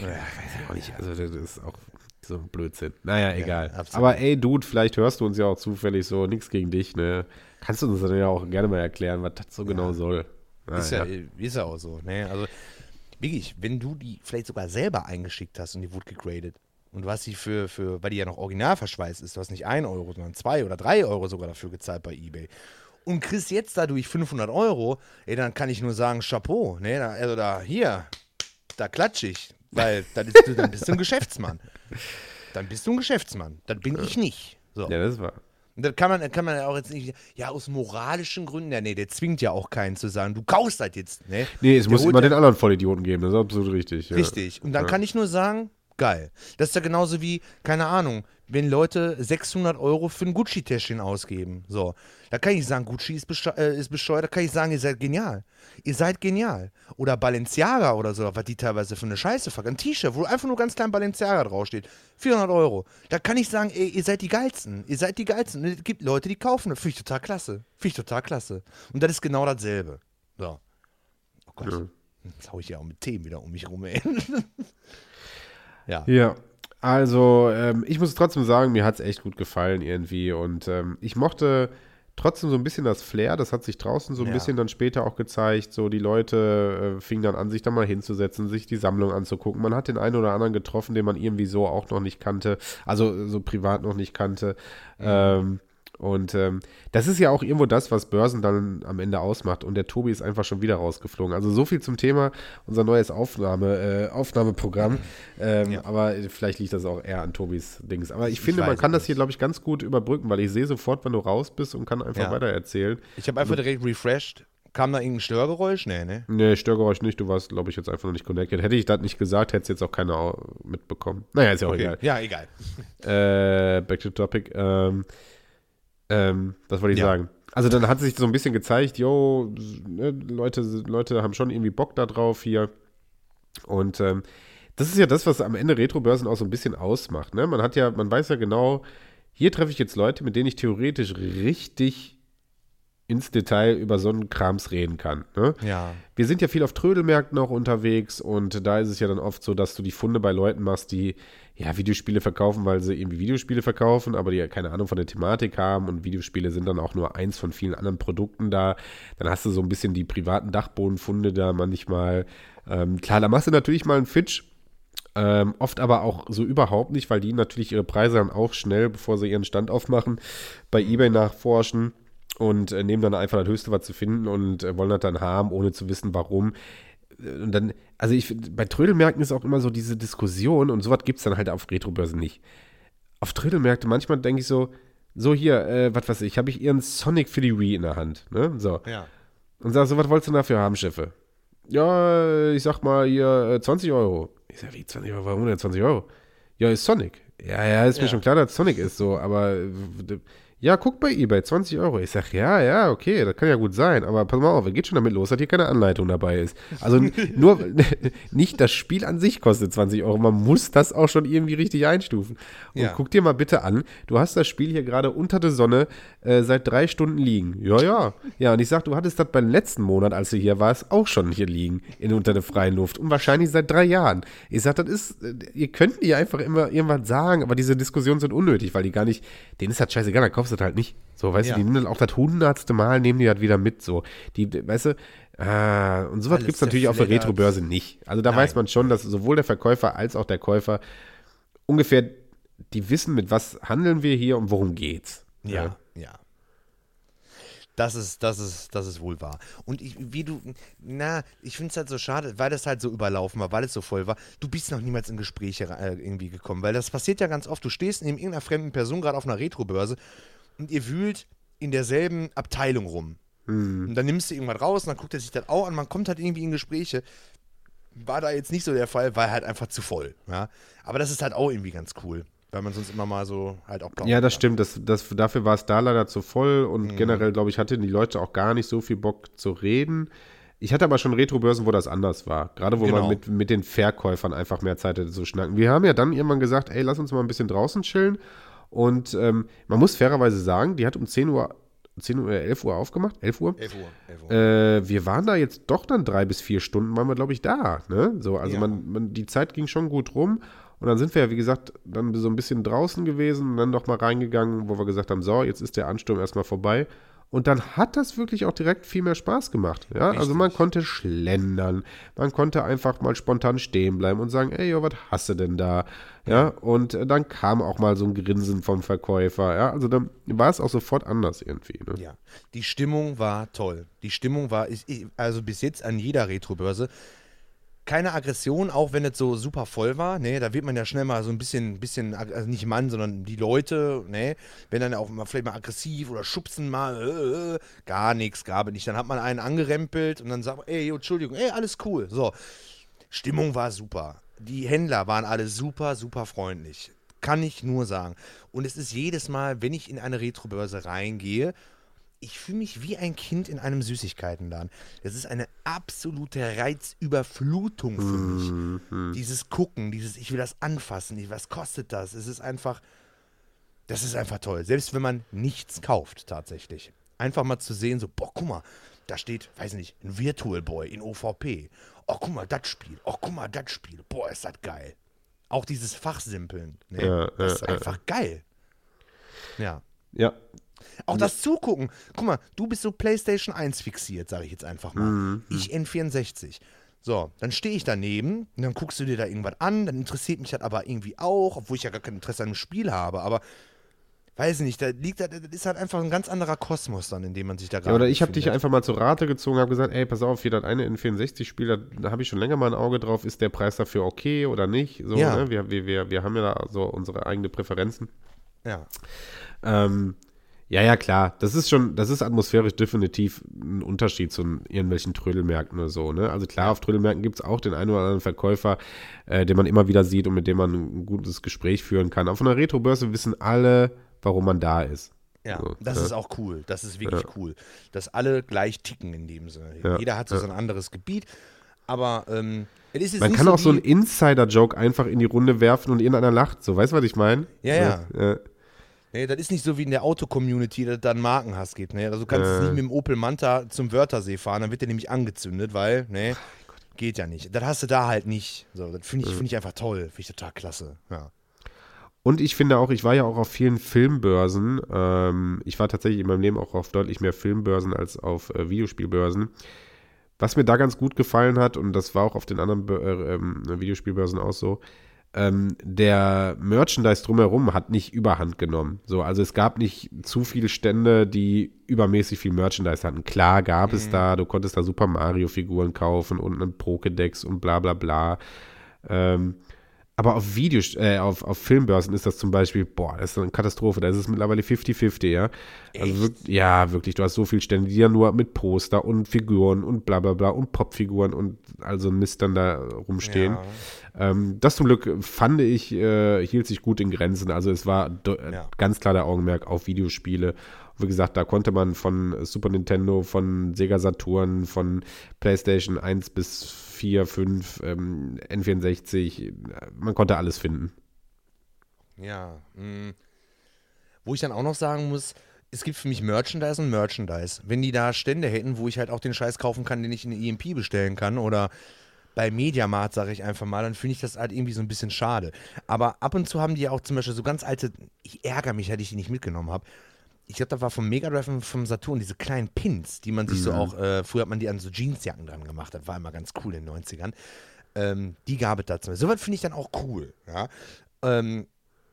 ja, weiß ich auch nicht. Also, das ist auch so ein Blödsinn. Naja, egal. Ja, aber ey, Dude, vielleicht hörst du uns ja auch zufällig so, nichts gegen dich, ne? Kannst du uns dann ja auch gerne mal erklären, was das so ja. genau soll. Na, ist, ja, ist ja auch so, ne? Also, wirklich, wenn du die vielleicht sogar selber eingeschickt hast und die wurde gegradet und hast sie für, für, weil die ja noch original verschweißt ist, du hast nicht 1 Euro, sondern 2 oder 3 Euro sogar dafür gezahlt bei Ebay und kriegst jetzt dadurch 500 Euro, ey, dann kann ich nur sagen, Chapeau, ne, also da, hier, da klatsche ich, weil dann bist, du, dann bist du ein Geschäftsmann. Dann bist du ein Geschäftsmann, dann bin ich nicht. So. Ja, das war. Und das kann man, kann man ja auch jetzt nicht, ja, aus moralischen Gründen, ja, nee, der zwingt ja auch keinen zu sagen, du kaufst das jetzt, ne? Nee, es der muss immer ja, den anderen Vollidioten geben, das ist absolut richtig. Ja. Richtig. Und dann ja. kann ich nur sagen, Geil. Das ist ja genauso wie, keine Ahnung, wenn Leute 600 Euro für ein Gucci-Täschchen ausgeben. So, da kann ich sagen, Gucci ist, äh, ist bescheuert, da kann ich sagen, ihr seid genial. Ihr seid genial. Oder Balenciaga oder so, was die teilweise für eine Scheiße verkaufen. Ein T-Shirt, wo einfach nur ganz klein Balenciaga draufsteht. 400 Euro. Da kann ich sagen, ey, ihr seid die Geilsten. Ihr seid die Geilsten. Und es gibt Leute, die kaufen das. Finde ich total klasse. Finde ich total klasse. Und das ist genau dasselbe. So. Oh Gott. Ja. Jetzt hau ich ja auch mit Themen wieder um mich rum, ey. <laughs> ja. Ja. Also, ähm, ich muss trotzdem sagen, mir hat es echt gut gefallen irgendwie. Und ähm, ich mochte trotzdem so ein bisschen das Flair, das hat sich draußen so ein ja. bisschen dann später auch gezeigt. So, die Leute äh, fingen dann an, sich da mal hinzusetzen, sich die Sammlung anzugucken. Man hat den einen oder anderen getroffen, den man irgendwie so auch noch nicht kannte, also so privat noch nicht kannte. Mhm. Ähm, und ähm, das ist ja auch irgendwo das, was Börsen dann am Ende ausmacht. Und der Tobi ist einfach schon wieder rausgeflogen. Also so viel zum Thema unser neues Aufnahme, äh, Aufnahmeprogramm. Ähm, ja. Aber vielleicht liegt das auch eher an Tobis Dings. Aber ich, ich finde, man kann das hier, glaube ich, ganz gut überbrücken, weil ich sehe sofort, wenn du raus bist und kann einfach ja. weiter erzählen. Ich habe einfach also, direkt refreshed. Kam da irgendein Störgeräusch? Nee, ne? Nee, Störgeräusch nicht. Du warst, glaube ich, jetzt einfach noch nicht connected. Hätte ich das nicht gesagt, hätte es jetzt auch keiner mitbekommen. Naja, ist ja auch okay. egal. Ja, egal. Äh, back to topic. Ähm, ähm, das wollte ich ja. sagen. Also dann hat sich so ein bisschen gezeigt, yo, ne, Leute, Leute haben schon irgendwie Bock da drauf hier. Und ähm, das ist ja das, was am Ende Retrobörsen auch so ein bisschen ausmacht. Ne? Man hat ja, man weiß ja genau, hier treffe ich jetzt Leute, mit denen ich theoretisch richtig ins Detail über so einen Krams reden kann. Ne? Ja. Wir sind ja viel auf Trödelmärkten auch unterwegs und da ist es ja dann oft so, dass du die Funde bei Leuten machst, die ja Videospiele verkaufen, weil sie irgendwie Videospiele verkaufen, aber die ja keine Ahnung von der Thematik haben und Videospiele sind dann auch nur eins von vielen anderen Produkten da. Dann hast du so ein bisschen die privaten Dachbodenfunde da manchmal. Ähm, klar, da machst du natürlich mal einen Fitch, ähm, oft aber auch so überhaupt nicht, weil die natürlich ihre Preise dann auch schnell, bevor sie ihren Stand aufmachen, bei eBay nachforschen und äh, nehmen dann einfach das Höchste, was zu finden und äh, wollen das dann haben, ohne zu wissen, warum. Und dann, also ich bei Trödelmärkten ist auch immer so diese Diskussion und sowas gibt es dann halt auf Retrobörsen nicht. Auf Trödelmärkte manchmal denke ich so, so hier, äh, was weiß ich, habe ich ihren Sonic für die Wii in der Hand, ne? So. Ja. Und sag so, was wolltest du dafür haben, Cheffe? Ja, ich sag mal hier 20 äh, Euro. Ich sag, wie 20 Euro? Warum denn 20 Euro? Ja, ist Sonic. Ja, ja, ist mir schon klar, dass Sonic ist so, aber ja, guck bei eBay, 20 Euro. Ich sag, ja, ja, okay, das kann ja gut sein, aber pass mal auf, es geht schon damit los, dass hier keine Anleitung dabei ist. Also <laughs> nur, <laughs> nicht das Spiel an sich kostet 20 Euro, man muss das auch schon irgendwie richtig einstufen. Und ja. guck dir mal bitte an, du hast das Spiel hier gerade unter der Sonne äh, seit drei Stunden liegen. Ja, ja. Ja, und ich sag, du hattest das beim letzten Monat, als du hier warst, auch schon hier liegen, in unter der freien Luft. Und wahrscheinlich seit drei Jahren. Ich sag, das ist, äh, ihr könnt mir einfach immer irgendwas sagen, aber diese Diskussionen sind unnötig, weil die gar nicht, denen ist das scheißegal, dann kaufst das halt nicht. So, weißt ja. du, die nehmen dann auch das hundertste Mal, nehmen die halt wieder mit. So, die, weißt du, äh, und sowas gibt es natürlich auf der Retro-Börse nicht. Also da Nein. weiß man schon, dass sowohl der Verkäufer als auch der Käufer ungefähr, die wissen, mit was handeln wir hier und worum geht's. Ja, ja. ja. Das ist, das ist, das ist wohl wahr. Und ich, wie du, na, ich finde es halt so schade, weil das halt so überlaufen war, weil es so voll war. Du bist noch niemals in Gespräche äh, irgendwie gekommen, weil das passiert ja ganz oft. Du stehst neben irgendeiner fremden Person gerade auf einer Retro-Börse und ihr wühlt in derselben Abteilung rum. Mhm. Und dann nimmst du irgendwas raus und dann guckt er sich das auch an, man kommt halt irgendwie in Gespräche. War da jetzt nicht so der Fall, war halt einfach zu voll. Ja? Aber das ist halt auch irgendwie ganz cool, weil man sonst immer mal so halt auch Ja, das kann. stimmt. Das, das, dafür war es da leider zu voll und mhm. generell, glaube ich, hatten die Leute auch gar nicht so viel Bock zu reden. Ich hatte aber schon Retro-Börsen, wo das anders war. Gerade wo genau. man mit, mit den Verkäufern einfach mehr Zeit hatte zu schnacken. Wir haben ja dann irgendwann gesagt, ey, lass uns mal ein bisschen draußen chillen. Und ähm, man muss fairerweise sagen, die hat um 10 Uhr 10 Uhr, 11 Uhr aufgemacht? 11 Uhr? 11 Uhr. 11 Uhr. Äh, wir waren da jetzt doch dann drei bis vier Stunden, waren wir, glaube ich, da. Ne? So, also ja. man, man, die Zeit ging schon gut rum. Und dann sind wir ja, wie gesagt, dann so ein bisschen draußen gewesen und dann doch mal reingegangen, wo wir gesagt haben, so, jetzt ist der Ansturm erstmal vorbei. Und dann hat das wirklich auch direkt viel mehr Spaß gemacht. Ja? Also man konnte schlendern, man konnte einfach mal spontan stehen bleiben und sagen, ey, jo, was hast du denn da? Ja, und äh, dann kam auch mal so ein Grinsen vom Verkäufer. Ja, also dann war es auch sofort anders irgendwie. Ne? Ja, die Stimmung war toll. Die Stimmung war, also bis jetzt an jeder Retrobörse, keine Aggression, auch wenn es so super voll war. Ne, da wird man ja schnell mal so ein bisschen, bisschen also nicht Mann, sondern die Leute, ne, wenn dann auch mal vielleicht mal aggressiv oder schubsen mal, äh, äh, gar nichts, gab es nicht. Dann hat man einen angerempelt und dann sagt, ey, Entschuldigung, ey, alles cool. So, Stimmung war super. die Händler waren alle super, super freundlich. Kann ich nur sagen. Und es ist jedes Mal, wenn ich in eine Retrobörse reingehe, ich fühle mich wie ein Kind in einem Süßigkeitenladen. Das ist eine absolute Reizüberflutung für mich. Mhm. Dieses Gucken, dieses, ich will das anfassen, ich- was kostet das? Es ist einfach, das ist einfach toll. Selbst wenn man nichts kauft, tatsächlich. Einfach mal zu sehen, so, boah, guck mal, da steht, weiß nicht, ein Virtual Boy in OVP. Oh, guck mal, das Spiel. Oh, guck mal, das Spiel. Boah, ist das geil. Auch dieses Fachsimpeln. Ne? Ja, das ist ja, ja. einfach geil. Ja. Ja, Auch das Zugucken. Guck mal, du bist so PlayStation 1 fixiert, sage ich jetzt einfach mal. Mhm. Ich N64. So, dann stehe ich daneben und dann guckst du dir da irgendwas an, dann interessiert mich das aber irgendwie auch, obwohl ich ja gar kein Interesse an dem Spiel habe, aber weiß ich nicht, da liegt da- das ist halt einfach ein ganz anderer Kosmos dann, in dem man sich da gerade Ja, oder ich habe dich einfach mal zur Rate gezogen, habe gesagt, ey, pass auf, hier das eine N64-Spiel, da, da habe ich schon länger mal ein Auge drauf, ist der Preis dafür okay oder nicht? So, Ja. ne? wir, wir, wir, wir haben ja da so unsere eigene Präferenzen. Ja. Ähm, ja, ja, klar, das ist schon, das ist atmosphärisch definitiv ein Unterschied zu irgendwelchen Trödelmärkten oder so, ne? Also klar, auf Trödelmärkten gibt es auch den einen oder anderen Verkäufer, äh, den man immer wieder sieht und mit dem man ein gutes Gespräch führen kann. Auf einer Retro-Börse wissen alle, warum man da ist. Ja, So, das ja. ist auch cool. Das ist wirklich cool. Dass alle gleich ticken in dem Sinne. Ja, Jeder hat so ja. sein anderes Gebiet, aber ähm, es ist jetzt Man kann auch so einen Insider-Joke einfach in die Runde werfen und irgendeiner lacht. So, weißt du, was ich meine? Ja, ja. ja. Nee, das ist nicht so wie in der Auto-Community, dass da einen Markenhass gibt. Ne? Also du kannst Äh. nicht mit dem Opel Manta zum Wörthersee fahren, dann wird der nämlich angezündet, weil, ne, geht ja nicht. Das hast du da halt nicht. So, das finde ich, find ich einfach toll. Finde ich total klasse. Ja. Und ich finde auch, ich war ja auch auf vielen Filmbörsen. Ähm, ich war tatsächlich in meinem Leben auch auf deutlich mehr Filmbörsen als auf äh, Videospielbörsen. Was mir da ganz gut gefallen hat, und das war auch auf den anderen Bö- äh, ähm, Videospielbörsen auch so, ähm, der Merchandise drumherum hat nicht überhand genommen. So, also es gab nicht zu viele Stände, die übermäßig viel Merchandise hatten. Klar gab es da, du konntest da Super Mario-Figuren kaufen und einen Pokédex und bla bla bla. Ähm, aber auf Video, äh, auf, auf Filmbörsen ist das zum Beispiel, boah, das ist eine Katastrophe. Da ist es mittlerweile 50-50, ja. Also wirk ja, wirklich, du hast so viele Stände, die ja nur mit Poster und Figuren und bla bla bla und Popfiguren und also Mist dann da rumstehen. Ja. Ähm, das zum Glück fand ich, äh, hielt sich gut in Grenzen. Also es war äh, Ja. ganz klar der Augenmerk auf Videospiele. Wie gesagt, da konnte man von Super Nintendo, von Sega Saturn, von PlayStation 1 bis 4, 5, ähm, N64, äh, man konnte alles finden. Ja. mh. Wo ich dann auch noch sagen muss, es gibt für mich Merchandise und Merchandise. Wenn die da Stände hätten, wo ich halt auch den Scheiß kaufen kann, den ich in der EMP bestellen kann oder bei Mediamarkt, sage ich einfach mal, dann finde ich das halt irgendwie so ein bisschen schade. Aber ab und zu haben die ja auch zum Beispiel so ganz alte, ich ärgere mich, dass ich die nicht mitgenommen habe. Ich glaube, da war vom Mega Drive und vom Saturn diese kleinen Pins, die man sich so auch, äh, früher hat man die an so Jeansjacken dran gemacht, das war immer ganz cool in den 90ern. Ähm, die gab es da zum Beispiel. Sowas finde ich dann auch cool. Ja? Ähm,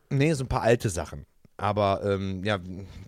nee, so ein paar alte Sachen. Aber ähm, ja,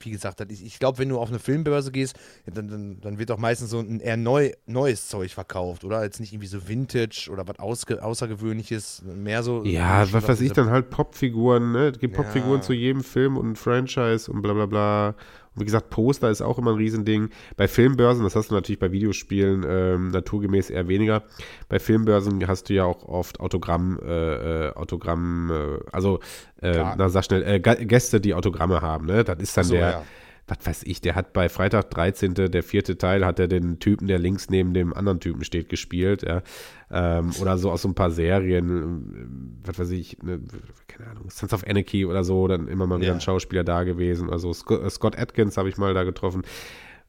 wie gesagt, ist, ich glaube, wenn du auf eine Filmbörse gehst, dann, dann, dann wird doch meistens so ein eher neu, neues Zeug verkauft, oder? Jetzt nicht irgendwie so Vintage oder was Außergewöhnliches, mehr so. Ja, was weiß ich, dann halt Popfiguren, ne? Es gibt Ja. Popfiguren zu jedem Film und Franchise und bla bla bla. Und wie gesagt, Poster ist auch immer ein Riesending. Bei Filmbörsen, das hast du natürlich bei Videospielen ähm, naturgemäß eher weniger. Bei Filmbörsen hast du ja auch oft Autogramm, äh, äh, Autogramm, äh, also, äh, na sag schnell, äh, Gäste, die Autogramme haben, ne? Das ist dann so, der, ja. Was weiß ich, der hat bei Freitag 13., der vierte Teil, hat er den Typen, der links neben dem anderen Typen steht, gespielt, ja. Ähm, oder so aus so ein paar Serien, ähm, was weiß ich, ne, keine Ahnung, Sons of Anarchy oder so, dann immer mal wieder Ja. ein Schauspieler da gewesen. Also Scott, äh, Scott Atkins habe ich mal da getroffen.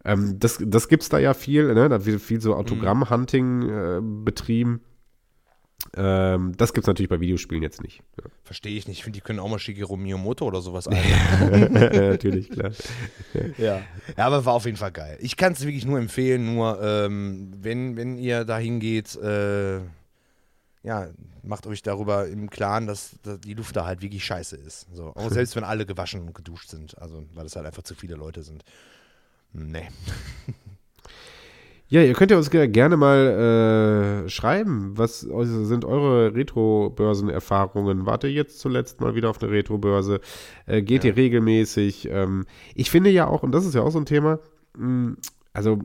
Ähm, das das gibt es da ja viel, ne? Da wird viel so Autogramm-Hunting äh, betrieben. Ähm, das gibt es natürlich bei Videospielen jetzt nicht. Verstehe ich nicht. Ich finde, die können auch mal Shigeru Miyamoto oder sowas <laughs> ein. natürlich, klar. <laughs> ja. ja, aber war auf jeden Fall geil. Ich kann es wirklich nur empfehlen, nur ähm, wenn, wenn ihr da hingeht, äh, ja, macht euch darüber im Klaren, dass, dass die Luft da halt wirklich scheiße ist. So. Auch <laughs> selbst wenn alle gewaschen und geduscht sind. Also, weil es halt einfach zu viele Leute sind. Nee. Ja, ihr könnt ja uns ge- gerne mal äh, schreiben, was sind eure Retro-Börsen-Erfahrungen? Wart ihr jetzt zuletzt mal wieder auf eine Retro-Börse? Äh, geht Ja. ihr regelmäßig? Ähm, ich finde ja auch, und das ist ja auch so ein Thema, mh, also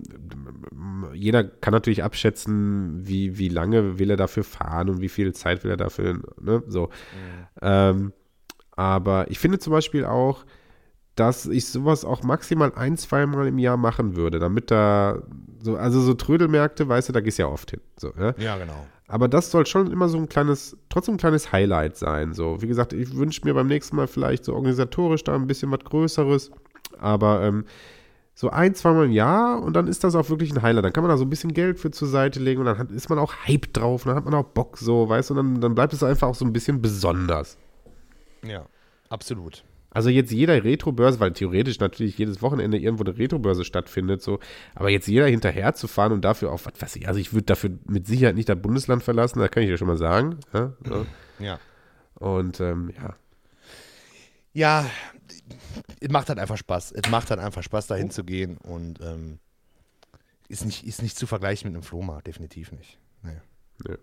jeder kann natürlich abschätzen, wie, wie lange will er dafür fahren und wie viel Zeit will er dafür, ne, so. Mhm. Ähm, aber ich finde zum Beispiel auch, dass ich sowas auch maximal ein, zweimal im Jahr machen würde, damit da so, also so Trödelmärkte, weißt du, da gehst du ja oft hin. So, ja? ja, genau. Aber das soll schon immer so ein kleines, trotzdem ein kleines Highlight sein. So, wie gesagt, ich wünsche mir beim nächsten Mal vielleicht so organisatorisch da ein bisschen was Größeres. Aber ähm, so ein, zweimal im Jahr und dann ist das auch wirklich ein Highlight. Dann kann man da so ein bisschen Geld für zur Seite legen und dann hat, ist man auch Hype drauf, und dann hat man auch Bock so, weißt du, und dann, dann bleibt es einfach auch so ein bisschen besonders. Ja, absolut. Also jetzt jeder Retro-Börse, weil theoretisch natürlich jedes Wochenende irgendwo eine Retro-Börse stattfindet, so, aber jetzt jeder hinterher zu fahren und dafür auf, was weiß ich, also ich würde dafür mit Sicherheit nicht das Bundesland verlassen, das kann ich dir schon mal sagen. Ja. So. ja. Und ähm, ja. Ja, es macht halt einfach Spaß. Es macht halt einfach Spaß, dahin zu gehen und ähm, ist, nicht, ist nicht zu vergleichen mit einem Flohmarkt, definitiv nicht. Nee. Nee.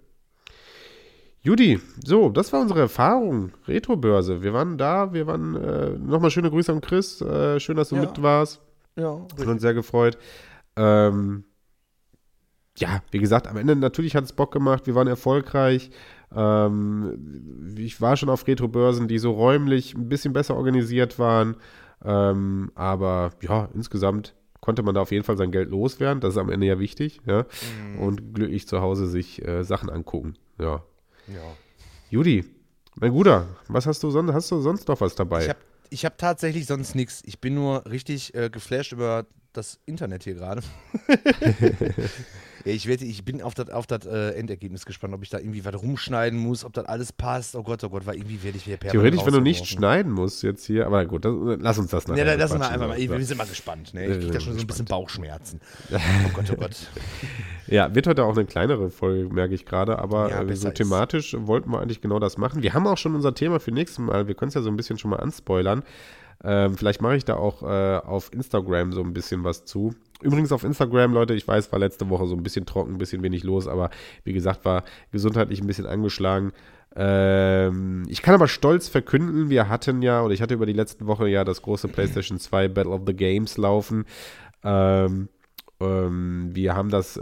Judy, so, das war unsere Erfahrung. Retro-Börse. Wir waren da, wir waren, äh, nochmal schöne Grüße an Chris. Äh, schön, dass du ja. mit warst. Ja. Hat uns sehr gefreut. Ähm, ja, wie gesagt, am Ende natürlich hat es Bock gemacht. Wir waren erfolgreich. Ähm, ich war schon auf Retro-Börsen, die so räumlich ein bisschen besser organisiert waren. Ähm, aber ja, insgesamt konnte man da auf jeden Fall sein Geld loswerden. Das ist am Ende ja wichtig. Ja? Mhm. Und glücklich zu Hause sich äh, Sachen angucken. Ja. Ja. Judy, mein Guter, was hast du sonst? Hast du sonst noch was dabei? Ich habe ich hab tatsächlich sonst nichts. Ich bin nur richtig äh, geflasht über das Internet hier gerade. <laughs> <laughs> Ich, werde, ich bin auf das auf äh, Endergebnis gespannt, ob ich da irgendwie was rumschneiden muss, ob das alles passt. Oh Gott, oh Gott, weil irgendwie werde ich wieder permanent Theoretisch, wenn du nicht schneiden musst jetzt hier, aber gut, das, lass uns das nachher. Ja, lass uns mal einfach mal, wir sind mal gespannt. Ne? Ich kriege da schon so ein bisschen Bauchschmerzen. <laughs> Oh Gott, oh Gott. ja, wird heute auch eine kleinere Folge, merke ich gerade, aber ja, äh, so thematisch ist. wollten wir eigentlich genau das machen. Wir haben auch schon unser Thema für nächstes Mal, wir können es ja so ein bisschen schon mal anspoilern. Ähm, vielleicht mache ich da auch äh, auf Instagram so ein bisschen was zu. Übrigens auf Instagram, Leute, ich weiß, war letzte Woche so ein bisschen trocken, ein bisschen wenig los, aber wie gesagt, war gesundheitlich ein bisschen angeschlagen. Ähm, ich kann aber stolz verkünden, wir hatten ja, oder ich hatte über die letzten Woche ja das große PlayStation 2 Battle of the Games laufen. Ähm, ähm, wir haben das äh,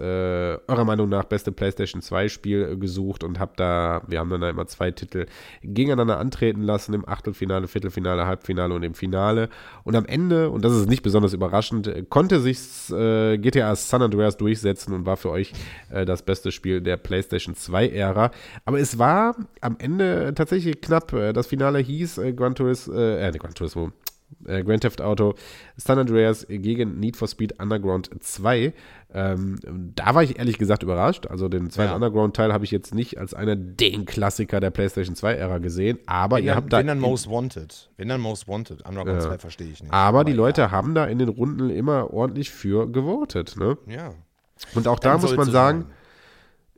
eurer Meinung nach beste PlayStation 2 Spiel äh, gesucht und hab da, wir haben dann da immer zwei Titel gegeneinander antreten lassen im Achtelfinale, Viertelfinale, Halbfinale und im Finale. Und am Ende, und das ist nicht besonders überraschend, äh, konnte sich äh, GTA San Andreas durchsetzen und war für euch äh, das beste Spiel der PlayStation 2 Ära. Aber es war am Ende tatsächlich knapp. Das Finale hieß Gran Turismo, äh, Gran Turismo, äh, Grand Theft Auto San Andreas gegen Need for Speed Underground 2. Ähm, da war ich ehrlich gesagt überrascht. Also den zweiten ja. Underground-Teil habe ich jetzt nicht als einer den Klassiker der PlayStation 2-Ära gesehen, aber wenn ihr dann, habt da. Wenn dann Most Wanted. Wenn dann Most Wanted. Underground ja. 2 verstehe ich nicht. Aber, aber die Leute haben da in den Runden immer ordentlich für gewotet. Ne? Ja. Und auch dann da muss man sagen.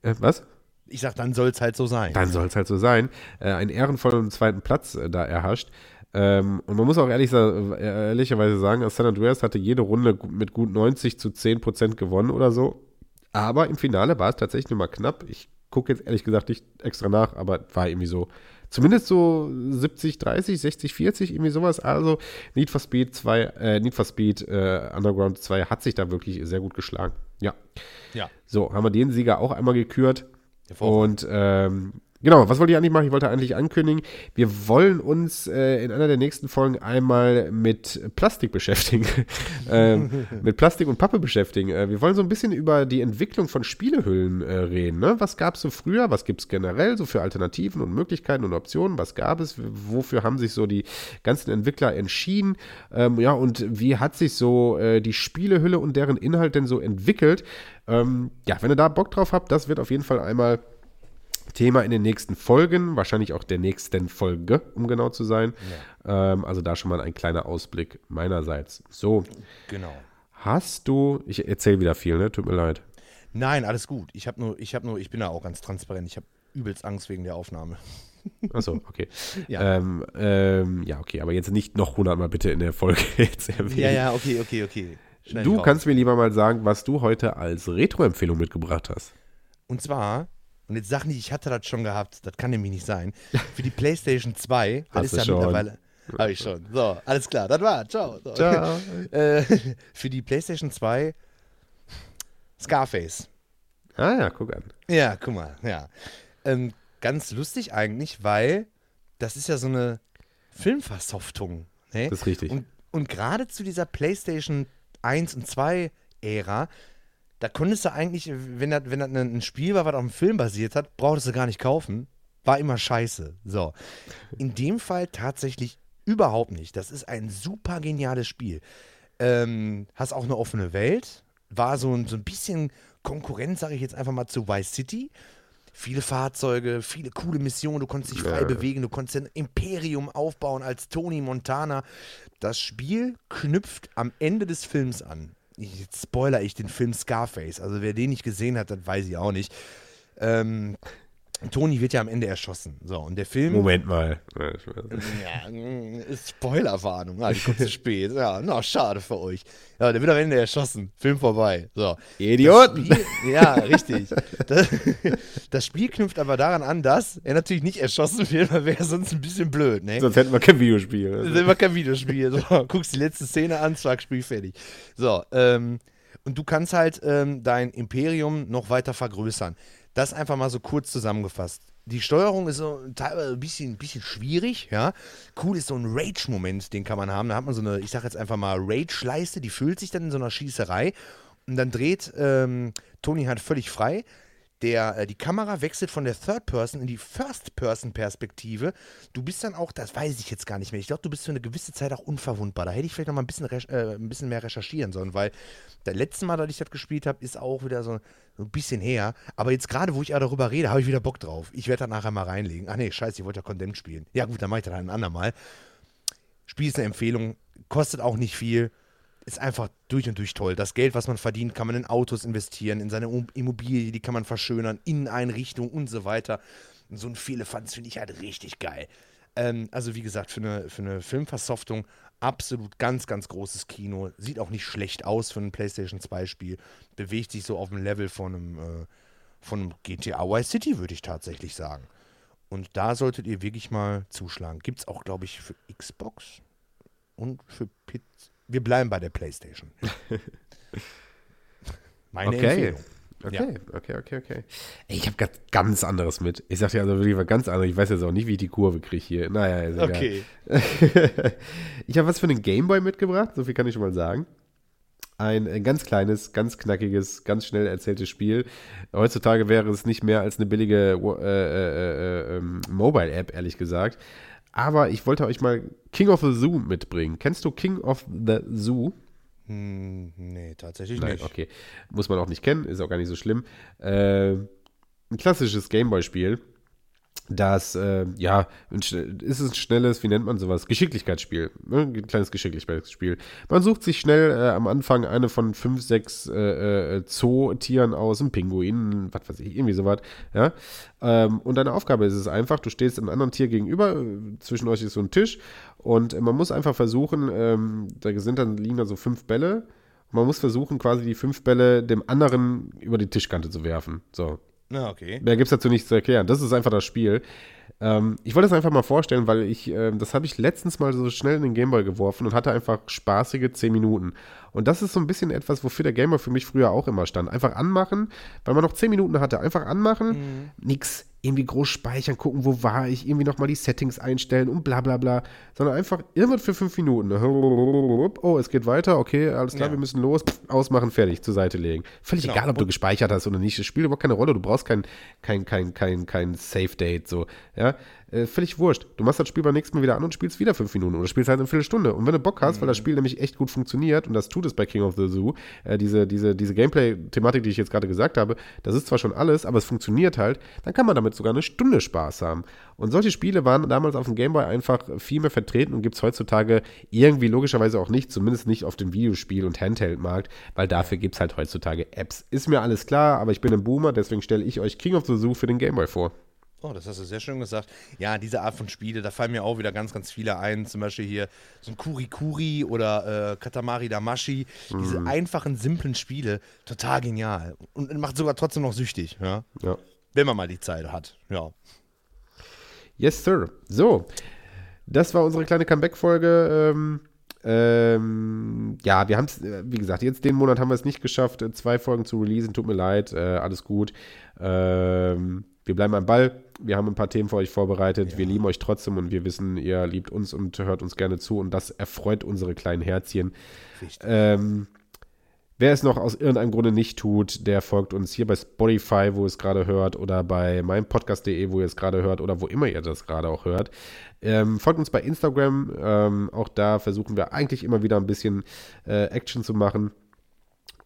Äh, was? Ich sag, dann soll es halt so sein. Dann soll es halt so sein. Äh, einen ehrenvollen zweiten Platz äh, da erhascht. Ähm, und man muss auch ehrlich, ehrlicherweise sagen, San Andreas hatte jede Runde mit gut 90 zu 10 Prozent gewonnen oder so. Aber im Finale war es tatsächlich nur mal knapp. Ich gucke jetzt ehrlich gesagt nicht extra nach, aber war irgendwie so, zumindest so 70, 30, 60, 40, irgendwie sowas. Also Need for Speed 2, äh, Need for Speed äh, Underground 2 hat sich da wirklich sehr gut geschlagen. Ja. Ja. So, haben wir den Sieger auch einmal gekürt. Und ähm, Genau, was wollte ich eigentlich machen? Ich wollte eigentlich ankündigen, wir wollen uns äh, in einer der nächsten Folgen einmal mit Plastik beschäftigen. <laughs> ähm, mit Plastik und Pappe beschäftigen. Äh, wir wollen so ein bisschen über die Entwicklung von Spielehüllen äh, reden. Ne? Was gab es so früher? Was gibt es generell so für Alternativen und Möglichkeiten und Optionen? Was gab es? Wofür haben sich so die ganzen Entwickler entschieden? Ähm, ja, und wie hat sich so äh, die Spielehülle und deren Inhalt denn so entwickelt? Ähm, ja, wenn ihr da Bock drauf habt, das wird auf jeden Fall einmal Thema in den nächsten Folgen, wahrscheinlich auch der nächsten Folge, um genau zu sein. Ja. Ähm, also da schon mal ein kleiner Ausblick meinerseits. So. Genau. Hast du, ich erzähle wieder viel, ne? Tut mir leid. Nein, alles gut. Ich habe nur, ich habe nur, ich bin da auch ganz transparent. Ich habe übelst Angst wegen der Aufnahme. Achso, okay. <laughs> ja. Ähm, ähm, ja, okay, aber jetzt nicht noch hundertmal bitte in der Folge <laughs> jetzt erwähnen. Ja, ja, okay, okay, okay. Schnell du kannst mir lieber mal sagen, was du heute als Retro-Empfehlung mitgebracht hast. Und zwar und jetzt sag nicht, ich hatte das schon gehabt, das kann nämlich nicht sein. <laughs> Für die PlayStation 2, das ist ja schon. mittlerweile. Habe ich schon. So, alles klar, das war. Ciao. So. Ciao. <laughs> äh, für die PlayStation 2 Scarface. Ah ja, guck an. Ja, guck mal, ja. Ähm, ganz lustig eigentlich, weil das ist ja so eine Filmversoftung. Ne? Das ist richtig. Und, und gerade zu dieser PlayStation 1 und 2 Ära, da konntest du eigentlich, wenn das, wenn das ein Spiel war, was auf einem Film basiert hat, brauchtest du gar nicht kaufen. War immer scheiße. So. In dem Fall tatsächlich überhaupt nicht. Das ist ein super geniales Spiel. Ähm, hast auch eine offene Welt. War so ein, so ein bisschen Konkurrenz, sage ich jetzt einfach mal, zu Vice City. Viele Fahrzeuge, viele coole Missionen, du konntest dich frei Ja. bewegen, du konntest ein Imperium aufbauen als Tony Montana. Das Spiel knüpft am Ende des Films an. Jetzt spoiler ich den Film Scarface. Also wer den nicht gesehen hat, das weiß ich auch nicht. Ähm, Tony wird ja am Ende erschossen. So, und der Film. Moment mal. Ja, mm, ist Spoilerwarnung. Ah, die kommt zu spät. Ja, na, schade für euch. Ja, der wird am Ende erschossen. Film vorbei. So. Idioten! Spiel, ja, richtig. Das, <laughs> das Spiel knüpft aber daran an, dass er natürlich nicht erschossen wird, weil wäre sonst ein bisschen blöd, ne? Sonst hätten wir kein Videospiel. Das ist immer kein Videospiel. So, <laughs> guckst die letzte Szene an, zack, Spiel fertig. So, ähm, und du kannst halt ähm, dein Imperium noch weiter vergrößern. Das einfach mal so kurz zusammengefasst. Die Steuerung ist so teilweise ein bisschen, bisschen schwierig, ja. Cool ist so ein Rage-Moment, den kann man haben. Da hat man so eine, ich sag jetzt einfach mal, Rage-Leiste, die füllt sich dann in so einer Schießerei. Und dann dreht ähm, Tony halt völlig frei. Der, äh, die Kamera wechselt von der Third Person in die First Person Perspektive. Du bist dann auch, das weiß ich jetzt gar nicht mehr. Ich glaube, du bist für eine gewisse Zeit auch unverwundbar. Da hätte ich vielleicht noch mal ein bisschen, äh, ein bisschen mehr recherchieren sollen, weil das letzte Mal, dass ich das gespielt habe, ist auch wieder so, ein bisschen her. Aber jetzt gerade, wo ich auch darüber rede, habe ich wieder Bock drauf. Ich werde das nachher mal reinlegen. Ach nee, scheiße, ich wollte ja Condemned spielen. Ja gut, dann mache ich das ein andermal. Spiel ist eine Empfehlung, kostet auch nicht viel, ist einfach durch und durch toll. Das Geld, was man verdient, kann man in Autos investieren, in seine Immobilie, die kann man verschönern, Inneneinrichtung und so weiter. Und so ein Fehlefanz finde ich halt richtig geil. Ähm, also wie gesagt, für eine, für eine Filmversoftung absolut ganz, ganz großes Kino. Sieht auch nicht schlecht aus für ein PlayStation 2 Spiel. Bewegt sich so auf dem Level von einem, äh, von einem GTA Vice City, würde ich tatsächlich sagen. Und da solltet ihr wirklich mal zuschlagen. Gibt es auch, glaube ich, für Xbox und für PC. Wir bleiben bei der PlayStation. <laughs> Meine Okay. Empfehlung. Okay, okay, okay, okay. Ey, ich habe ganz, ganz anderes mit. Ich sag dir also wirklich was ganz anderes. Ich weiß jetzt auch nicht, wie ich die Kurve kriege hier. Naja, ist egal. Okay. <laughs> ich habe was für den Gameboy mitgebracht, so viel kann ich schon mal sagen. Ein äh, ganz kleines, ganz knackiges, ganz schnell erzähltes Spiel. Heutzutage wäre es nicht mehr als eine billige wo- äh, äh, äh, ähm, Mobile-App, ehrlich gesagt. Aber ich wollte euch mal King of the Zoo mitbringen. Kennst du King of the Zoo? Hm, nee, tatsächlich Nein, nicht. okay. Muss man auch nicht kennen, ist auch gar nicht so schlimm. Äh, ein klassisches Gameboy-Spiel. Das, äh, ja, ist es ein schnelles, wie nennt man sowas? Geschicklichkeitsspiel. Ne? Ein kleines Geschicklichkeitsspiel. Man sucht sich schnell äh, am Anfang eine von fünf, sechs äh, äh, Zootieren aus, ein Pinguin, was weiß ich, irgendwie sowas. Ja? Ähm, und deine Aufgabe ist es einfach, du stehst einem anderen Tier gegenüber, äh, zwischen euch ist so ein Tisch und man muss einfach versuchen, ähm, da sind dann, liegen da so fünf Bälle man muss versuchen, quasi die fünf Bälle dem anderen über die Tischkante zu werfen. So, Na, okay. Mehr gibt es dazu nichts zu erklären. Das ist einfach das Spiel. Ähm, ich wollte das einfach mal vorstellen, weil ich, ähm, das habe ich letztens mal so schnell in den Gameboy geworfen und hatte einfach spaßige 10 Minuten. Und das ist so ein bisschen etwas, wofür der Gameboy für mich früher auch immer stand. Einfach anmachen, weil man noch 10 Minuten hatte. Einfach anmachen, nix irgendwie groß speichern, gucken, wo war ich, irgendwie nochmal die Settings einstellen und bla bla bla. Sondern einfach irgendwas für 5 Minuten. Oh, es geht weiter, okay, alles klar, Ja. wir müssen los, ausmachen, fertig, zur Seite legen. Völlig Genau. egal, ob du gespeichert hast oder nicht. Das spielt überhaupt keine Rolle. Du brauchst kein, kein, kein, kein, kein Safe-Date. So. Ja? Äh, völlig wurscht. Du machst das Spiel beim nächsten Mal wieder an und spielst wieder fünf Minuten oder spielst halt eine Viertelstunde. Und wenn du Bock hast, weil das Spiel nämlich echt gut funktioniert, und das tut es bei King of the Zoo, äh, diese, diese, diese Gameplay-Thematik, die ich jetzt gerade gesagt habe, das ist zwar schon alles, aber es funktioniert halt, dann kann man damit sogar eine Stunde Spaß haben. Und solche Spiele waren damals auf dem Gameboy einfach viel mehr vertreten und gibt es heutzutage irgendwie logischerweise auch nicht, zumindest nicht auf dem Videospiel- und Handheld-Markt, weil dafür gibt es halt heutzutage Apps. Ist mir alles klar, aber ich bin ein Boomer, deswegen stelle ich euch King of the Zoo für den Gameboy vor. Oh, das hast du sehr schön gesagt. Ja, diese Art von Spiele, da fallen mir auch wieder ganz, ganz viele ein. Zum Beispiel hier so ein Kuri-Kuri oder äh, Katamari Damashi. Diese einfachen, simplen Spiele, total genial. Und macht sogar trotzdem noch süchtig, ja. Ja. Wenn man mal die Zeit hat, ja. Yes, sir. So, das war unsere kleine Comeback-Folge. Ähm, Ähm, ja, wir haben es, äh, wie gesagt, jetzt den Monat haben wir es nicht geschafft, äh, zwei Folgen zu releasen. Tut mir leid, äh, alles gut. Ähm, wir bleiben am Ball. Wir haben ein paar Themen für euch vorbereitet. Ja. Wir lieben euch trotzdem und wir wissen, ihr liebt uns und hört uns gerne zu und das erfreut unsere kleinen Herzchen. Ähm, Wer es noch aus irgendeinem Grunde nicht tut, der folgt uns hier bei Spotify, wo ihr es gerade hört, oder bei meinpodcast.de, wo ihr es gerade hört, oder wo immer ihr das gerade auch hört. Ähm, folgt uns bei Instagram. Ähm, auch da versuchen wir eigentlich immer wieder ein bisschen äh, Action zu machen.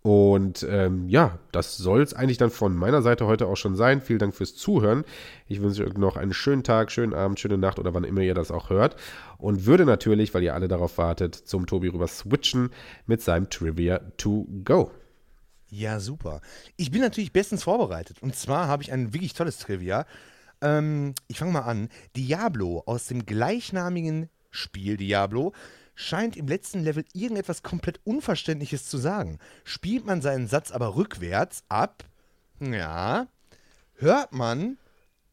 Und ähm, ja, das soll es eigentlich dann von meiner Seite heute auch schon sein. Vielen Dank fürs Zuhören. Ich wünsche euch noch einen schönen Tag, schönen Abend, schöne Nacht oder wann immer ihr das auch hört. Und würde natürlich, weil ihr alle darauf wartet, zum Tobi rüber switchen mit seinem Trivia to go. Ja, super. Ich bin natürlich bestens vorbereitet. Und zwar habe ich ein wirklich tolles Trivia. Ähm, ich fange mal an. Diablo aus dem gleichnamigen Spiel Diablo scheint im letzten Level irgendetwas komplett Unverständliches zu sagen. Spielt man seinen Satz aber rückwärts ab, ja, hört man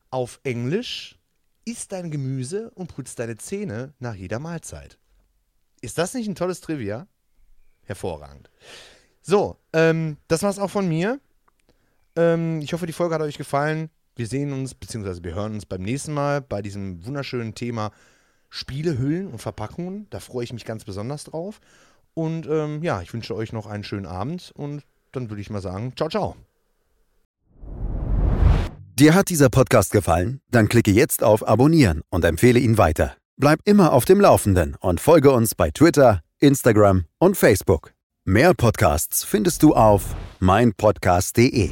auf Englisch, isst dein Gemüse und putzt deine Zähne nach jeder Mahlzeit. Ist das nicht ein tolles Trivia? Hervorragend. So, ähm, das war's auch von mir. Ähm, ich hoffe, die Folge hat euch gefallen. Wir sehen uns, beziehungsweise wir hören uns beim nächsten Mal bei diesem wunderschönen Thema Spiele, Hüllen und Verpackungen. Da freue ich mich ganz besonders drauf. Und ähm, ja, ich wünsche euch noch einen schönen Abend und dann würde ich mal sagen, ciao, ciao. Dir hat dieser Podcast gefallen? Dann klicke jetzt auf Abonnieren und empfehle ihn weiter. Bleib immer auf dem Laufenden und folge uns bei Twitter, Instagram und Facebook. Mehr Podcasts findest du auf meinpodcast.de.